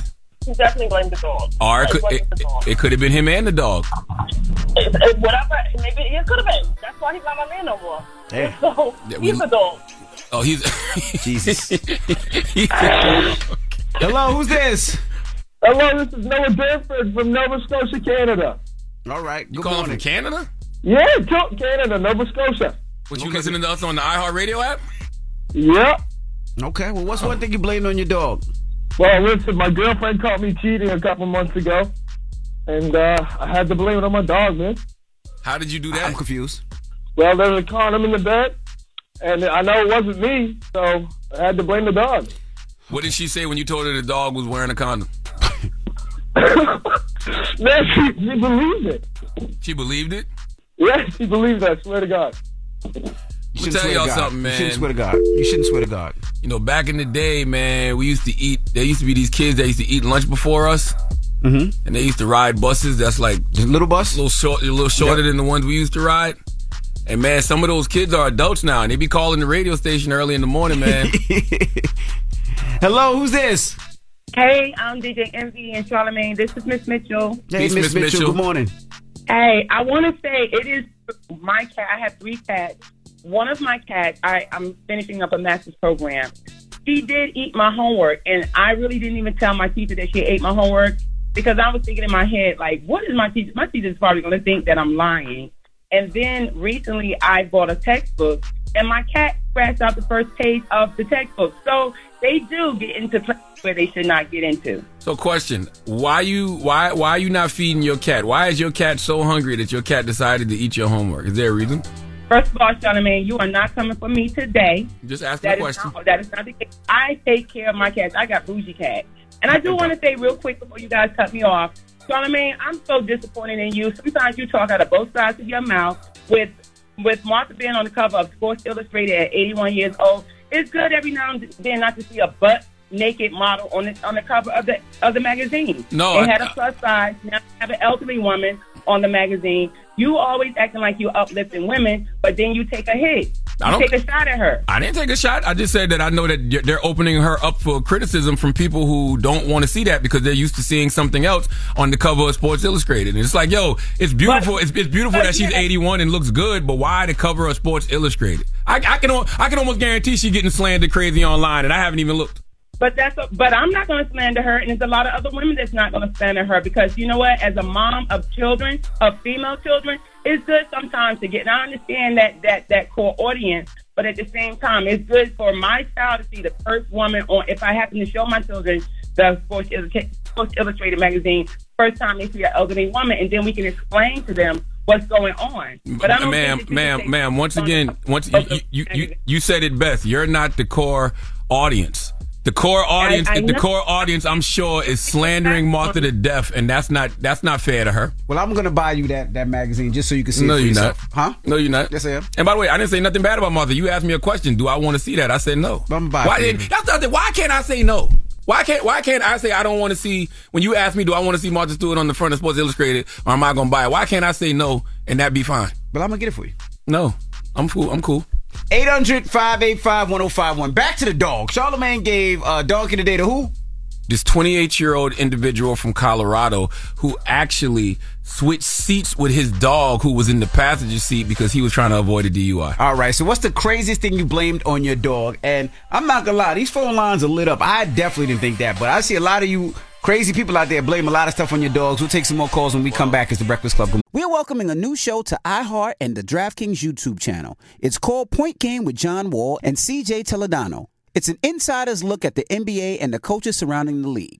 He definitely blamed the dog. Or it It could, wasn't it, the dog. it could have been him and the dog. It- it- Whatever, maybe it could have been. That's why he's not my man no more. Yeah. So Yeah, we- he's a dog. Oh, he's Jesus. Hello, who's this? Hello, this is Noah Danford from Nova Scotia, Canada. All right. You calling from Canada? Yeah, to- Canada, Nova Scotia. Was you listening to us on the iHeartRadio app? Yep. Okay. Well, what's one thing you blamed on your dog? Well, listen, my girlfriend caught me cheating a couple months ago, and uh, I had to blame it on my dog, man. How did you do that? I'm confused. Well, there was a condom in the bed, and I know it wasn't me, so I had to blame the dog. What did she say when you told her the dog was wearing a condom? Man, she, she believed it. She believed it? Yeah, she believed that. I swear to God. You Let me shouldn't tell swear to y'all God. something, You shouldn't swear to God. You shouldn't swear to God. You know, back in the day, man, we used to eat. There used to be these kids that used to eat lunch before us, mm-hmm. and they used to ride buses. That's like little bus, a little short, a little shorter than the ones we used to ride. And man, some of those kids are adults now, and they be calling the radio station early in the morning, man. Hello, who's this? Hey, I'm DJ Envy and Charlemagne. This is Miss Mitchell. Hey, Miss Mitchell. Good morning. Hey, I want to say it is my cat. I have three cats. One of my cats, I, I'm finishing up a master's program. She did eat my homework, and I really didn't even tell my teacher that she ate my homework because I was thinking in my head, like, what is my teacher? My teacher's probably going to think that I'm lying. And then recently, I bought a textbook, and my cat scratched out the first page of the textbook. So they do get into places where they should not get into. So, question: Why you why why are you not feeding your cat? Why is your cat so hungry that your cat decided to eat your homework? Is there a reason? First of all, Charlemagne, you are not coming for me today. Just ask That the question. not, that is not the case. I take care of my cats. I got bougie cats. And I do want to say real quick before you guys cut me off, Charlemagne, I'm so disappointed in you. Sometimes you talk out of both sides of your mouth with with Martha being on the cover of Sports Illustrated at 81 years old. It's good every now and then not to see a butt naked model on the on the cover of the of the magazine. No, they I- had a plus size. Now they have an elderly woman on the magazine. You always acting like you uplifting women, but then you take a hit. I You don't- take a shot at her. I didn't take a shot. I just said that I know that they're opening her up for criticism from people who don't want to see that because they're used to seeing something else on the cover of Sports Illustrated. And it's like, yo, it's beautiful. it's, it's beautiful that she's 81 and looks good, but why the cover of Sports Illustrated? I, I can I can almost guarantee she's getting slandered crazy online, and I haven't even looked. But that's a, but I'm not going to slander her, and there's a lot of other women that's not going to slander her because you know what? As a mom of children, of female children, it's good sometimes to get. And I understand that that that core audience, but at the same time, it's good for my child to see the first woman on. If I happen to show my children the Sports, Illustrated, Sports Illustrated magazine, first time they see an elderly woman, and then we can explain to them what's going on. But I don't ma'am, think that you ma'am, ma'am. Once again, once you, you, you, you, you said it best. You're not the core audience. The core audience, I the know. core audience, I'm sure, is slandering Martha to death, and that's not that's not fair to her. Well, I'm gonna buy you that that magazine just so you can see no, it for you're not. Huh? No, you're not. Yes, I am. And by the way, I didn't say nothing bad about Martha. You asked me a question. Do I want to see that? I said no. I'm buy it Why for you. didn't? That's nothing. Why can't I say no? Why can't Why can't I say I don't want to see? When you ask me, do I want to see Martha Stewart on the front of Sports Illustrated, or am I gonna buy it? Why can't I say no and that be fine? But I'm gonna get it for you. No, I'm cool. I'm cool. 800 585 1051. Back to the dog. Charlemagne gave uh, Dog in the Day to who? this 28 year old individual from Colorado who actually switched seats with his dog who was in the passenger seat because he was trying to avoid a DUI. All right. So, what's the craziest thing you blamed on your dog? And I'm not gonna lie, these phone lines are lit up. I definitely didn't think that, but I see a lot of you crazy people out there blame a lot of stuff on your dogs. We'll take some more calls when we come back as the Breakfast Club. We're welcoming a new show to iHeart and the DraftKings YouTube channel. It's called Point Game with John Wall and CJ Toledano. It's an insider's look at the NBA and the coaches surrounding the league.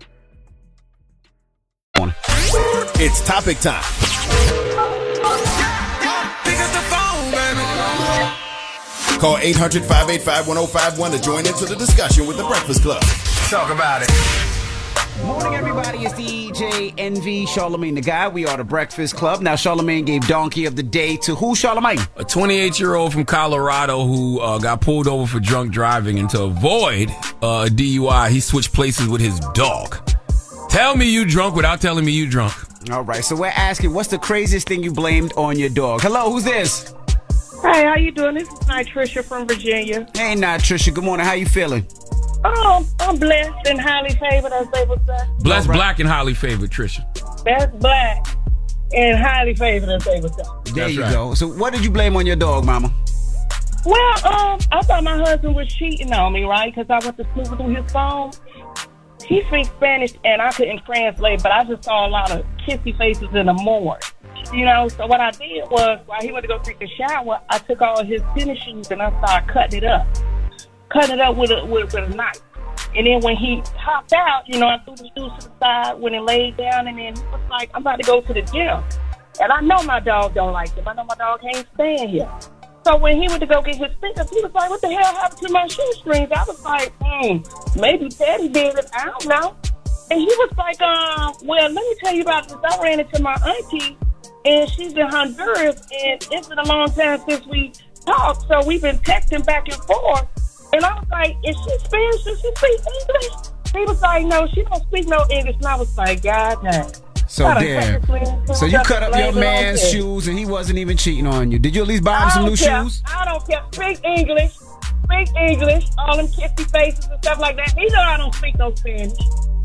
It's topic time. Call 800 585 1051 to join into the discussion with the Breakfast Club. Talk about it. Morning, everybody. It's DJ Envy Charlemagne the God. We are the Breakfast Club. Now, Charlemagne gave Donkey of the Day to who, Charlemagne? A 28 year old from Colorado who uh, got pulled over for drunk driving and to avoid uh, a DUI, he switched places with his dog. Tell me you drunk without telling me you drunk. All right, so we're asking, what's the craziest thing you blamed on your dog? Hello, who's this? Hey, how you doing? This is my Trisha from Virginia. Hey, now, Trisha. Good morning. How you feeling? Oh, I'm blessed and highly favored, as they would say. Blessed, black, and highly favored, Trisha. That's black and highly favored, as they would say. There you go. So, what did you blame on your dog, Mama? Well, um, I thought my husband was cheating on me, right? Because I went to school through his phone. He speaks Spanish, and I couldn't translate, but I just saw a lot of kissy faces in the morgue. You know, so what I did was, while he went to go take a shower, I took all his tennis shoes and I started cutting it up. Cutting it up with a, with, with a knife. And then when he popped out, you know, I threw the shoes to the side, went and laid down, and then he was like, I'm about to go to the gym. And I know my dog don't like him. I know my dog can't stand here. So when he went to go get his stickers, he was like, what the hell happened to my shoestrings? I was like, hmm, maybe Teddy did it. I don't know. And he was like, uh, well, let me tell you about this. I ran into my auntie, and she's in Honduras, and it's been a long time since we talked, so we've been texting back and forth. And I was like, is she Spanish? Does she speak English? He was like, no, she don't speak no English. And I was like, God damn. So Gotta damn. So you cut up your blame it on man's shoes and he wasn't even cheating on you. Did you at least buy him some new care. shoes? I don't care. Speak English. Speak English. All them kissy faces and stuff like that. He know I don't speak no Spanish.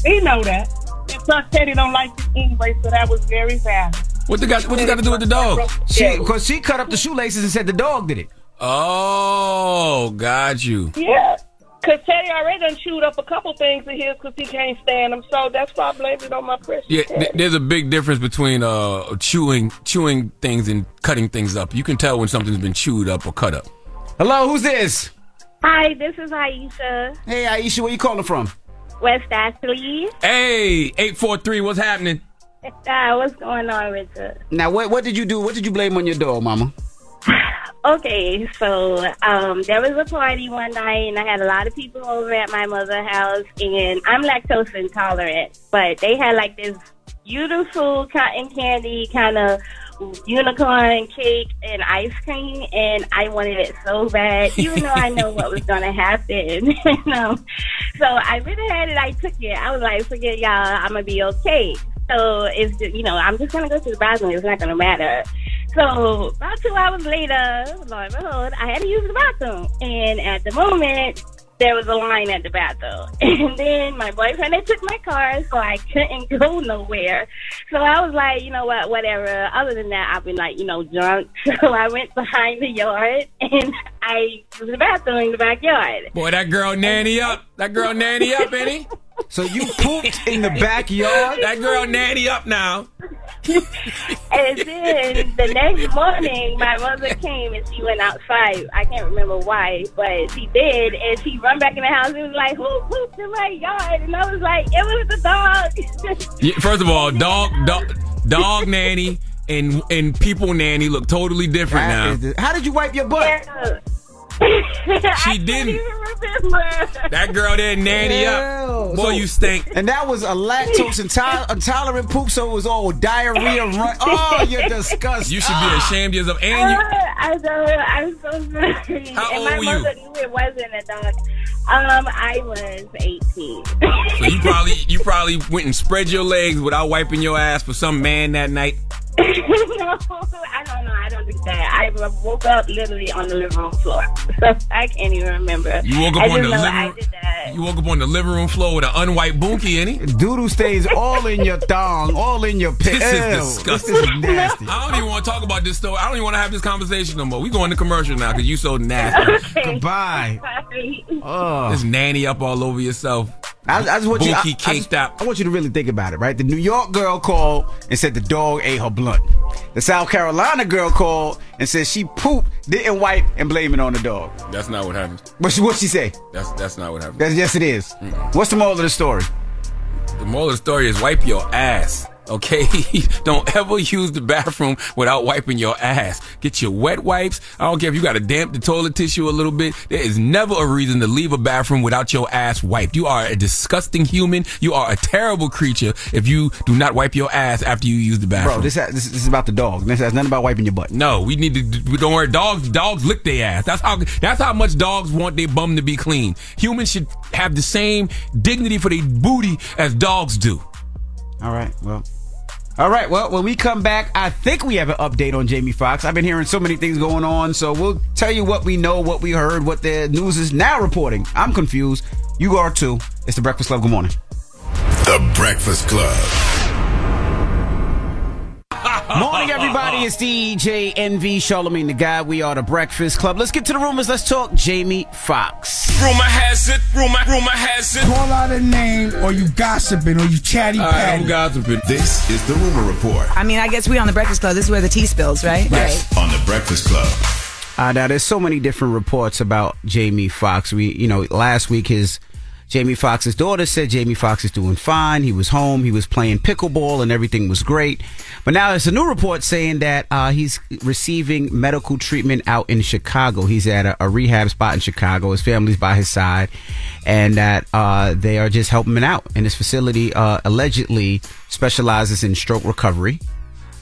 He know that. And plus, Teddy don't like me anyway, so that was very bad. What the got? What you got to do with the dog? She, cause she cut up the shoelaces and said the dog did it. Oh, got you. Yeah. Because Teddy already done chewed up a couple things of his because he can't stand them. So that's why I blame it on my precious Yeah, Teddy. th- there's a big difference between uh chewing chewing things and cutting things up. You can tell when something's been chewed up or cut up. Hello, who's this? Hi, this is Aisha, Hey, Aisha, where you calling from? West Ashley. Hey, eight four three. What's happening? Uh, what's going on, Richard? Now, what what did you do? What did you blame on your dog, Mama? Okay, so um, there was a party one night, and I had a lot of people over at my mother's house, and I'm lactose intolerant, but they had like this beautiful cotton candy kind of unicorn cake and ice cream, and I wanted it so bad, even though I know what was going to happen. you know? So I went ahead and I took it. I was like, forget y'all, I'm going to be okay. So it's, you know, I'm just going to go to the bathroom. It's not going to matter. So about two hours later, lo and behold, I had to use the bathroom. And at the moment, there was a line at the bathroom. And then my boyfriend had took my car, so I couldn't go nowhere. So I was like, you know what, whatever. Other than that, I've been like, you know, drunk. So I went behind the yard and I was in the bathroom in the backyard. Boy, that girl nanny up. That girl nanny up, ain't he? So you pooped in the backyard? That girl nanny up now. And then the next morning, my mother came and she went outside. I can't remember why, but she did. And she run back in the house and was like, who pooped in my yard? And I was like, it was the dog. First of all, dog, dog, dog nanny and and people nanny look totally different now. How did you wipe your butt? Yeah. She didn't. That girl didn't nanny up. Boy, So- you stink. And that was a lactose intoler- intolerant poop, so it was all diarrhea. Run- oh, you're disgusting. You should be ashamed of yourself. And you, I know. I'm so sorry. How and old my were you? mother knew it wasn't a dog. Um, I was 18. so you probably you probably went and spread your legs without wiping your ass for some man that night. No, I don't know. I don't do that. I woke up literally on the living room floor, so I can't even remember. You woke up I on the living room. You woke up on the living room floor with an unwiped bunkie in it. Doodle stays all in your thong, all in your pit. This is disgusting. This is nasty. I don't even want to talk about this story. I don't even want to have this conversation no more. We going to commercial now because you so nasty. Goodbye. Oh. This nanny up all over yourself. I, I just want you. I, I just- I want you to really think about it, right? The New York girl called and said the dog ate her The South Carolina girl called and said she pooped, didn't wipe, and blame it on the dog. That's not what happens. What she, what she say? That's that's not what happens. That's, yes, it is. What's the moral of the story? The moral of the story is wipe your ass. Okay, don't ever use the bathroom without wiping your ass. Get your wet wipes. I don't care if you got to damp the toilet tissue a little bit. There is never a reason to leave a bathroom without your ass wiped. You are a disgusting human. You are a terrible creature if you do not wipe your ass after you use the bathroom. Bro, this, ha- this, this is about the dog. This has nothing about wiping your butt. No, we need to. We don't worry. Dogs, dogs lick their ass. That's how. That's how much dogs want their bum to be clean. Humans should have the same dignity for their booty as dogs do. All right, well. All right, well, when we come back, I think we have an update on Jamie Foxx. I've been hearing so many things going on, so we'll tell you what we know, what we heard, what the news is now reporting. I'm confused. You are too. It's the Breakfast Club. Good morning. The Breakfast Club. Morning, everybody. It's DJ Envy Charlemagne the God. We are the Breakfast Club. Let's get to the rumors. Let's talk Jamie Foxx. Rumor has it, rumor, rumor has it. Call out a name, or you gossiping, or you chatty patty. gossiping. This is the Rumor Report I mean, I guess we on the Breakfast Club. This is where the tea spills, right? on the Breakfast Club. Uh, now, there's so many different reports about Jamie Foxx. We, you know, last week his Jamie Foxx's daughter said Jamie Foxx is doing fine. He was home. He was playing pickleball and everything was great. But now there's a new report saying that uh, he's receiving medical treatment out in Chicago. He's at a, a rehab spot in Chicago. His family's by his side, and that uh, they are just helping him out. And his facility uh, allegedly specializes in stroke recovery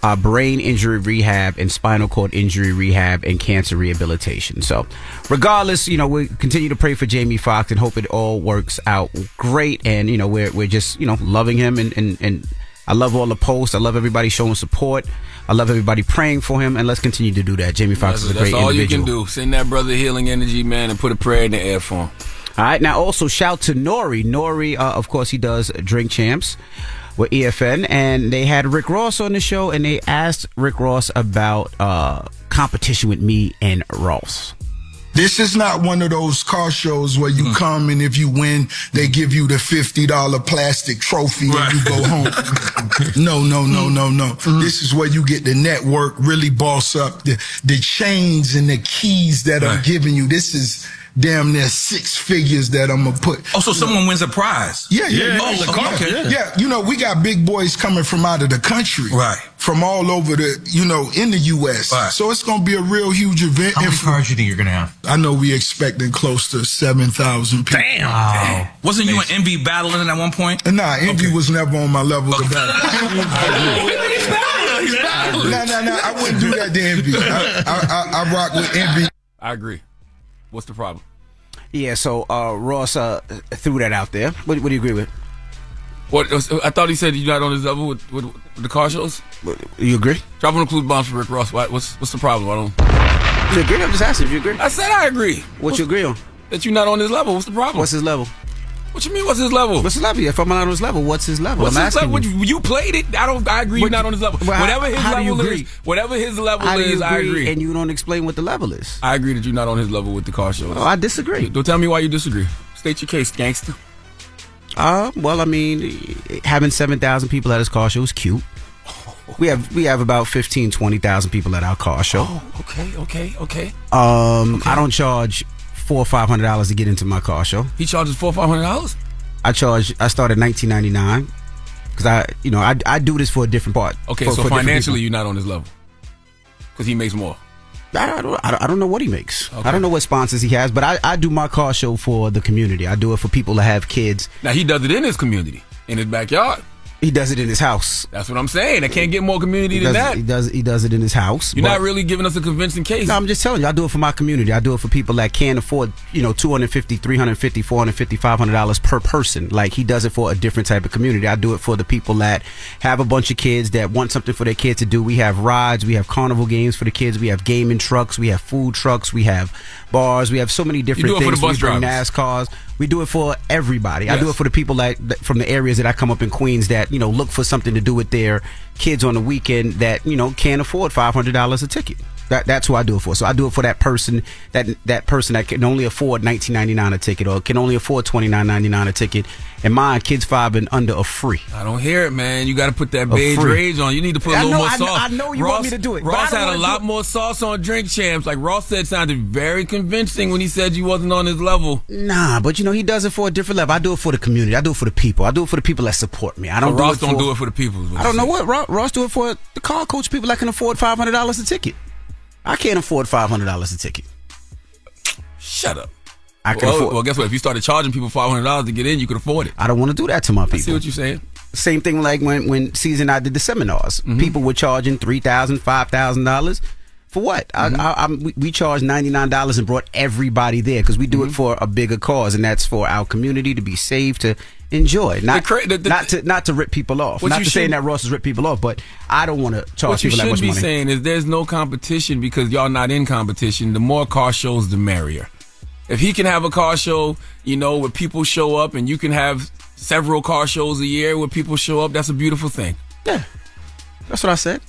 uh, brain injury rehab and spinal cord injury rehab and cancer rehabilitation. So, regardless, you know, we continue to pray for Jamie Foxx and hope it all works out great. And, you know, we're, we're just, you know, loving him and, and, and I love all the posts. I love everybody showing support. I love everybody praying for him. And let's continue to do that. Jamie Foxx is a great individual. that's all you can do. Send that brother healing energy, man, and put a prayer in the air for him. All right. Now, also shout to Nori. Nori, uh, of course, he does Drink Champs with EFN, and they had Rick Ross on the show, and they asked Rick Ross about uh, competition with me and Ross. This is not one of those car shows where you come and if you win, they give you the $50 plastic trophy and you go home. no, no, no, no, no. This is where you get the network, really boss up the, the chains and the keys that I'm giving you. This is damn near six figures that I'm gonna put. Oh, so someone wins a prize? Yeah, yeah, Yeah. yeah. Oh, the car, okay. yeah. yeah. you know, we got big boys coming from out of the country. Right. From all over the, you know, in the U.S. Right. So it's going to be a real huge event. How many And for- cars you think you're gonna have? I know we expecting close to 7,000 people. Damn. Wow. Wasn't you and Envy battling at one point? Uh, nah, Envy was never on my level to battle. No, no, no. I wouldn't do that to Envy. I, I, I, I rock with Envy. I agree. What's the problem? Yeah, so uh, Ross uh, threw that out there. What, what do you agree with? What I thought he said you're not on his level with, with, with the car shows. You agree? Dropping the clues bombs for Rick Ross. What, what's what's the problem? I don't. You agree? I'm just asking if you agree. I said I agree. What you agree on? That you're not on his level. What's the problem? What's his level? What you mean? What's his level? What's his level? If I'm not on his level, what's his level? What's I'm his level? you. You. played it. I don't. I agree. You're not on his level. Well, whatever his level is. Whatever his level How is, I agree? agree. And you don't explain what the level is. I agree that you're not on his level with the car shows. Oh, I disagree. Don't tell me why you disagree. State your case, gangster. Uh, well, I mean, having 7,000 people at his car show is cute. We have we have about 15, 20,000 people at our car show. Oh, okay, okay, okay. Um, I don't charge four or five hundred dollars to get into my car show. He charges four, or five hundred dollars. I charge. I started nineteen ninety nine because I, you know, I, I do this for a different part. Okay, for- so for financially, you're not on his level because he makes more. I don't, I don't, I don't know what he makes. I don't know what sponsors he has, but I, I do my car show for the community. I do it for people that have kids. Now he does it in his community, in his backyard. He does it in his house. That's what I'm saying. I can't get more community than that. he does he does it in his house. You're but- not really giving us a convincing case. No, I'm just telling you, I do it for my community. I do it for people that can't afford, you know, 250 350 450 $500 per person. Like, he does it for a different type of community. I do it for the people that have a bunch of kids that want something for their kids to do. We have rides, we have carnival games for the kids, we have gaming trucks, we have food trucks, we have bars, we have so many different do it for things. the bus we bring drivers. NASCARs. We do it for everybody. I do it for the people that, that from the areas that I come up in Queens that, you know, look for something to do with their kids on the weekend that, you know, can't afford $500 a ticket. That, that's who I do it for. So I do it for that person that that person that can only afford nineteen ninety nine a ticket or can only afford twenty nine ninety nine a ticket. And mine, kids five and under are free. I don't hear it, man. You got to put that A beige free. rage on. You need to put a I little know- more I know- sauce. I know you want me to do it, Ross had a lot more sauce on Drink Champs. Like Ross said, sounded very convincing when he said you wasn't on his level. Nah, but you know he does it for a different level. I do it for the community. I do it for the people. I do it for the people that support me. I don't. So do Ross it don't do it for the people. I don't know what Ross, Ross do it for the car coach people that can afford five hundred dollars a ticket. I can't afford five hundred dollars a ticket. Shut up. I can well, afford. well, guess what? If you started charging people five hundred dollars to get in, you could afford it. I don't want to do that to my people. I see what you're saying. Same thing like when when season I did the seminars. Mm-hmm. People were charging three thousand, five thousand dollars. For what? Mm-hmm. I, I, I'm, we, charged ninety nine dollars and brought everybody there because we do Mm-hmm. it for a bigger cause, and that's for our community to be saved, to enjoy, not cra- the- the- not to not to rip people off. What Not you to saying that Ross has ripped people off, but I don't want to charge What you people that should be saying is there's no competition because y'all not in competition. The more car shows, the merrier. If he can have a car show, you know, where people show up, and you can have several car shows a year where people show up, that's a beautiful thing. Yeah, that's what I said.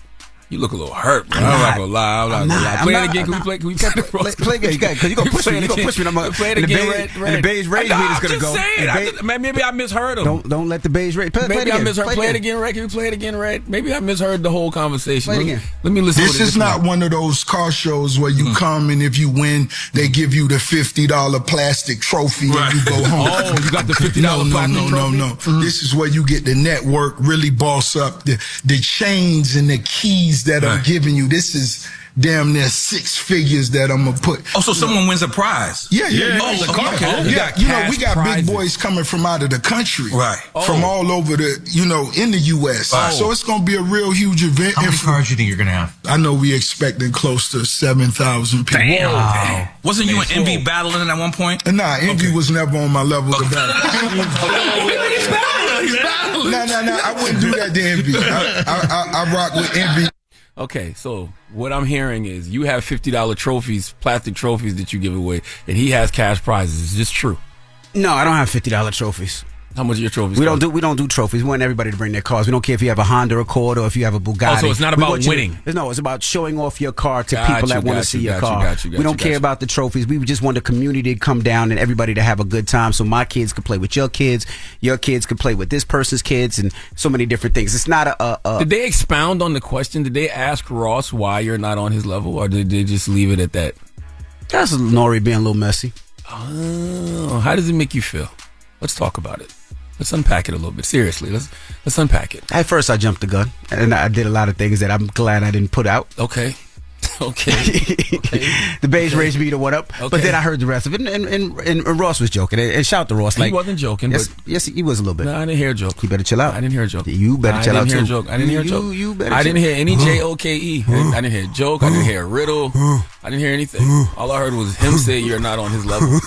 You look a little hurt, bro. I'm I'm, not, not. gonna lie. I'm not I'm gonna not. lie. I'm Play not. it again. Can we play? Can we play? Play, play again. Because you gonna push me. You gonna push me. I'm gonna Play it again. beige- Red, and the beige rage I, meter's gonna go. saying. And I beige- just- man, maybe I misheard him. Don't don't let the beige rage. Play, play Maybe it I misheard. Play, it again. again, Red. Can we play it again, Red? Maybe I misheard the whole conversation. Play let, me, again. let me listen. This to is not one of those car shows where you mm. come and if you win, they give you the fifty dollar plastic trophy and you go home. Oh, you got the $50 no, no, no, no, no. Mm. This is where you get the network, really boss up the the chains and the keys that I'm giving you. This is damn near six figures that I'm gonna put. Oh, so someone wins a prize. Yeah, yeah, Yeah, yeah. oh, yeah, the car yeah. show. You Yeah, got you know, we got prizes. big boys coming from out of the country, Right. From Oh. all over the, you know, in the U.S. Oh. So it's gonna be a real huge event. How many And cars you think you're gonna have? I know we expecting close to seven thousand people. Wow. Wasn't you and Envy battling at one point? Nah, Envy was never on my level to battle. No, no, no. I wouldn't do that to Envy. I, I, I, I rock with Envy. Okay, so what I'm hearing is you have fifty dollar trophies, plastic trophies that you give away, and he has cash prizes. Is this true? No, I don't have fifty dollar trophies. How much are your trophies? We don't do we don't do trophies. We want everybody to bring their cars. We don't care if you have a Honda Accord or if you have a Bugatti. Oh, so it's not We about want you winning. no, it's about showing off your car to Got people that want to see you, your you, car. got you, got we don't you, care you. about the trophies. We just want the community to come down and everybody to have a good time. So my kids could play with your kids, your kids could play with this person's kids, and so many different things. It's not a. a, a Did they expound on the question? Did they ask Ross why you're not on his level, or did they just leave it at that? that's Nori being a little messy. Oh, how does it make you feel? Let's talk about it. Let's unpack it a little bit. Seriously, let's let's unpack it. At first, I jumped the gun, and I did a lot of things that I'm glad I didn't put out. Okay. Okay. okay. the Bays raised rage meter went up, but then I heard the rest of it, and, and, and, and Ross was joking. And, and shout to Ross, Like, He wasn't joking, Yes, but- yes, he was a little bit. No, I didn't hear a joke. You better chill out. I didn't hear a joke. You better I chill didn't out hear too. a joke. I didn't hear a joke. you better I didn't hear any J O K E. I didn't hear a joke. I didn't hear a riddle. I didn't hear anything. All I heard was him say you're not on his level.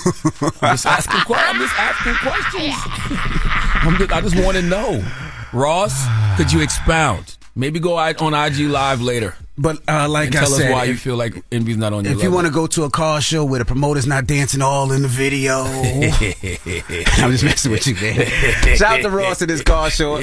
I'm just asking. I'm just asking questions. Just, I just want to know, Ross. Could you expound? Maybe go out on IG Live later. But uh, like I tell said, us why you feel like Envy's not on your If you want to go to a car show where the promoter's not dancing all in the video, I'm just messing with you, man. Shout out to Ross and his car show.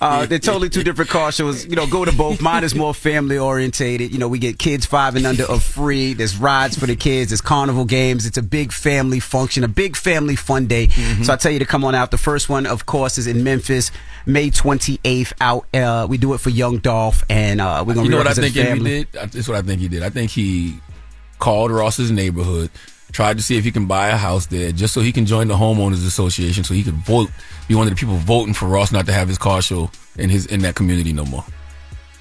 Uh, they're totally two different car shows. You know, go to both. Mine is more family orientated. You know, we get kids five and under are free. There's rides for the kids. There's carnival games. It's a big family function, a big family fun day. Mm-hmm. So I tell you to come on out. The first one, of course, is in Memphis, May 28th. Out. Uh, we do it for Young Dolph, and uh, we're gonna You know what I represent think family. Envy did? Is what I think he did. I think he called Ross's neighborhood, tried to see if he can buy a house there, just so he can join the homeowners association, so he could vote, be one of the people voting for Ross not to have his car show in his in that community no more.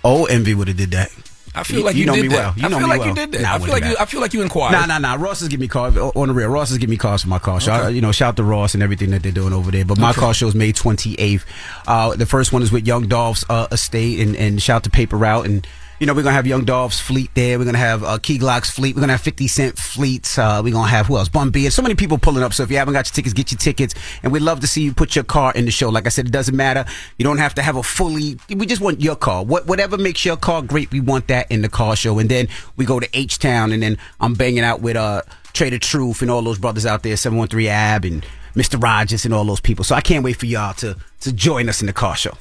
Oh, Envy would have did that. I feel like you, know did me that. well. You I know feel me like well. you did that. Nah, I feel like you. I feel like you inquired. Nah, nah, nah. Ross is giving me calls on the real. Ross is giving me calls for my car show. I- you know, shout out to Ross and everything that they're doing over there. But my Okay. car show is May 28th. Uh, the first one is with Young Dolph's uh, estate, and, and shout out to Paper Route. And you know, we're gonna have Young Dolph's fleet there. We're gonna have uh, Key Glock's fleet. We're gonna have 50 Cent fleets. Uh, we're gonna have who else? Bun B. And so many people pulling up. So if you haven't got your tickets, get your tickets. And we'd love to see you put your car in the show. Like I said, it doesn't matter. You don't have to have a fully. We just want your car. What whatever makes your car great, we want that in the car show. And then we go to H Town, and then I'm banging out with uh Trae tha Truth and all those brothers out there, 713 Ab and Mr. Rogers and all those people. So I can't wait for y'all to to join us in the car show.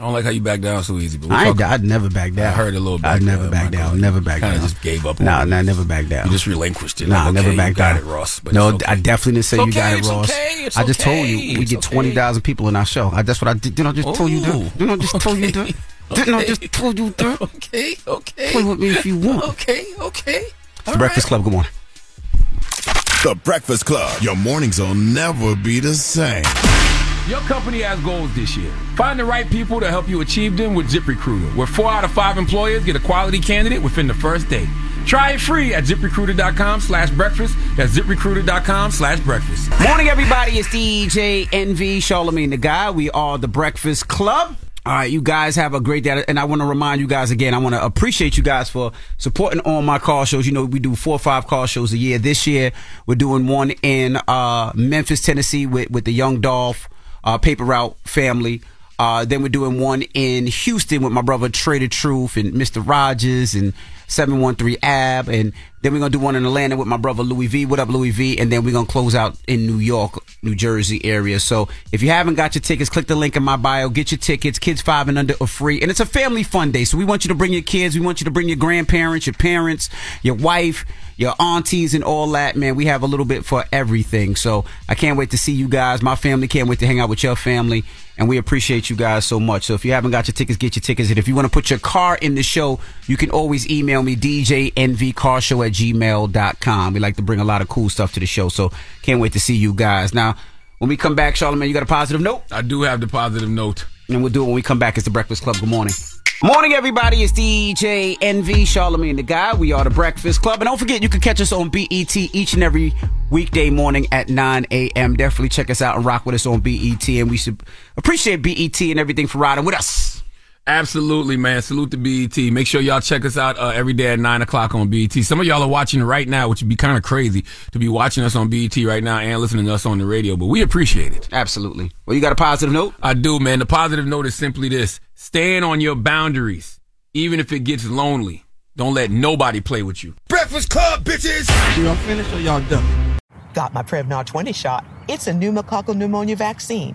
I don't like how you back down so easy. But we'll I ain't, talk- I'd never back down. I heard a little bit. I'd never back down. Never back Kind down. of just gave up. on Nah, nah, never back down. You just relinquished it. Nah, Like, never okay, back you got down. it, Ross. But no, okay. I definitely didn't say It's you got okay, it, it's Ross. okay, it's I just told you we get okay. twenty thousand people in our show. I, that's what I did. Didn't I just told you that? Ooh. Didn't I just told you that? Didn't I just told you that? Okay, okay. Play with me if you want. Okay, okay. It's Breakfast Club. Good morning. The Breakfast Club. Your mornings will never be the same. Your company has goals this year. Find the right people to help you achieve them with ZipRecruiter, where four out of five employers get a quality candidate within the first day. Try it free at ziprecruiter.com slash breakfast. That's ziprecruiter.com slash breakfast. Morning, everybody. It's DJ Envy Charlemagne the God. We are the Breakfast Club. All right, you guys have a great day. And I want to remind you guys again, I want to appreciate you guys for supporting all my car shows. You know, we do four or five car shows a year. This year, we're doing one in uh, Memphis, Tennessee with, with the Young Dolph uh, Paper Route family. Uh, then we're doing one in Houston with my brother Trae tha Truth and Mr. Rogers and 713 Ab. And then we're going to do one in Atlanta with my brother Louis V. What up, Louis V? And then we're going to close out in New York, New Jersey area. So if you haven't got your tickets, click the link in my bio. Get your tickets. Kids five and under are free. And it's a family fun day. So we want you to bring your kids. We want you to bring your grandparents, your parents, your wife, your aunties, and all that, man. We have a little bit for everything. So I can't wait to see you guys. My family can't wait to hang out with your family. And we appreciate you guys so much. So if you haven't got your tickets, get your tickets. And if you want to put your car in the show, you can always email me, djnvcarshow at gmail.com. We like to bring a lot of cool stuff to the show. So can't wait to see you guys. Now, when we come back, Charlemagne, you got a positive note? I do have the positive note. And we'll do it when we come back. It's the Breakfast Club. Good morning. Morning, everybody. It's DJ Envy, Charlemagne the God. We are the Breakfast Club. And don't forget, you can catch us on BET each and every weekday morning at 9 a.m. Definitely check us out and rock with us on BET. And we should appreciate BET and everything for riding with us. Absolutely, man. Salute to BET. Make sure y'all check us out uh, every day at 9 o'clock on BET. Some of y'all are watching right now, which would be kind of crazy to be watching us on BET right now and listening to us on the radio, but we appreciate it. Absolutely. Well, you got a positive note? I do, man. The positive note is simply this stand on your boundaries, even if it gets lonely. Don't let nobody play with you. Breakfast Club, bitches! Y'all finished or y'all done? Got my Prevnar 20 shot. It's a pneumococcal pneumonia vaccine.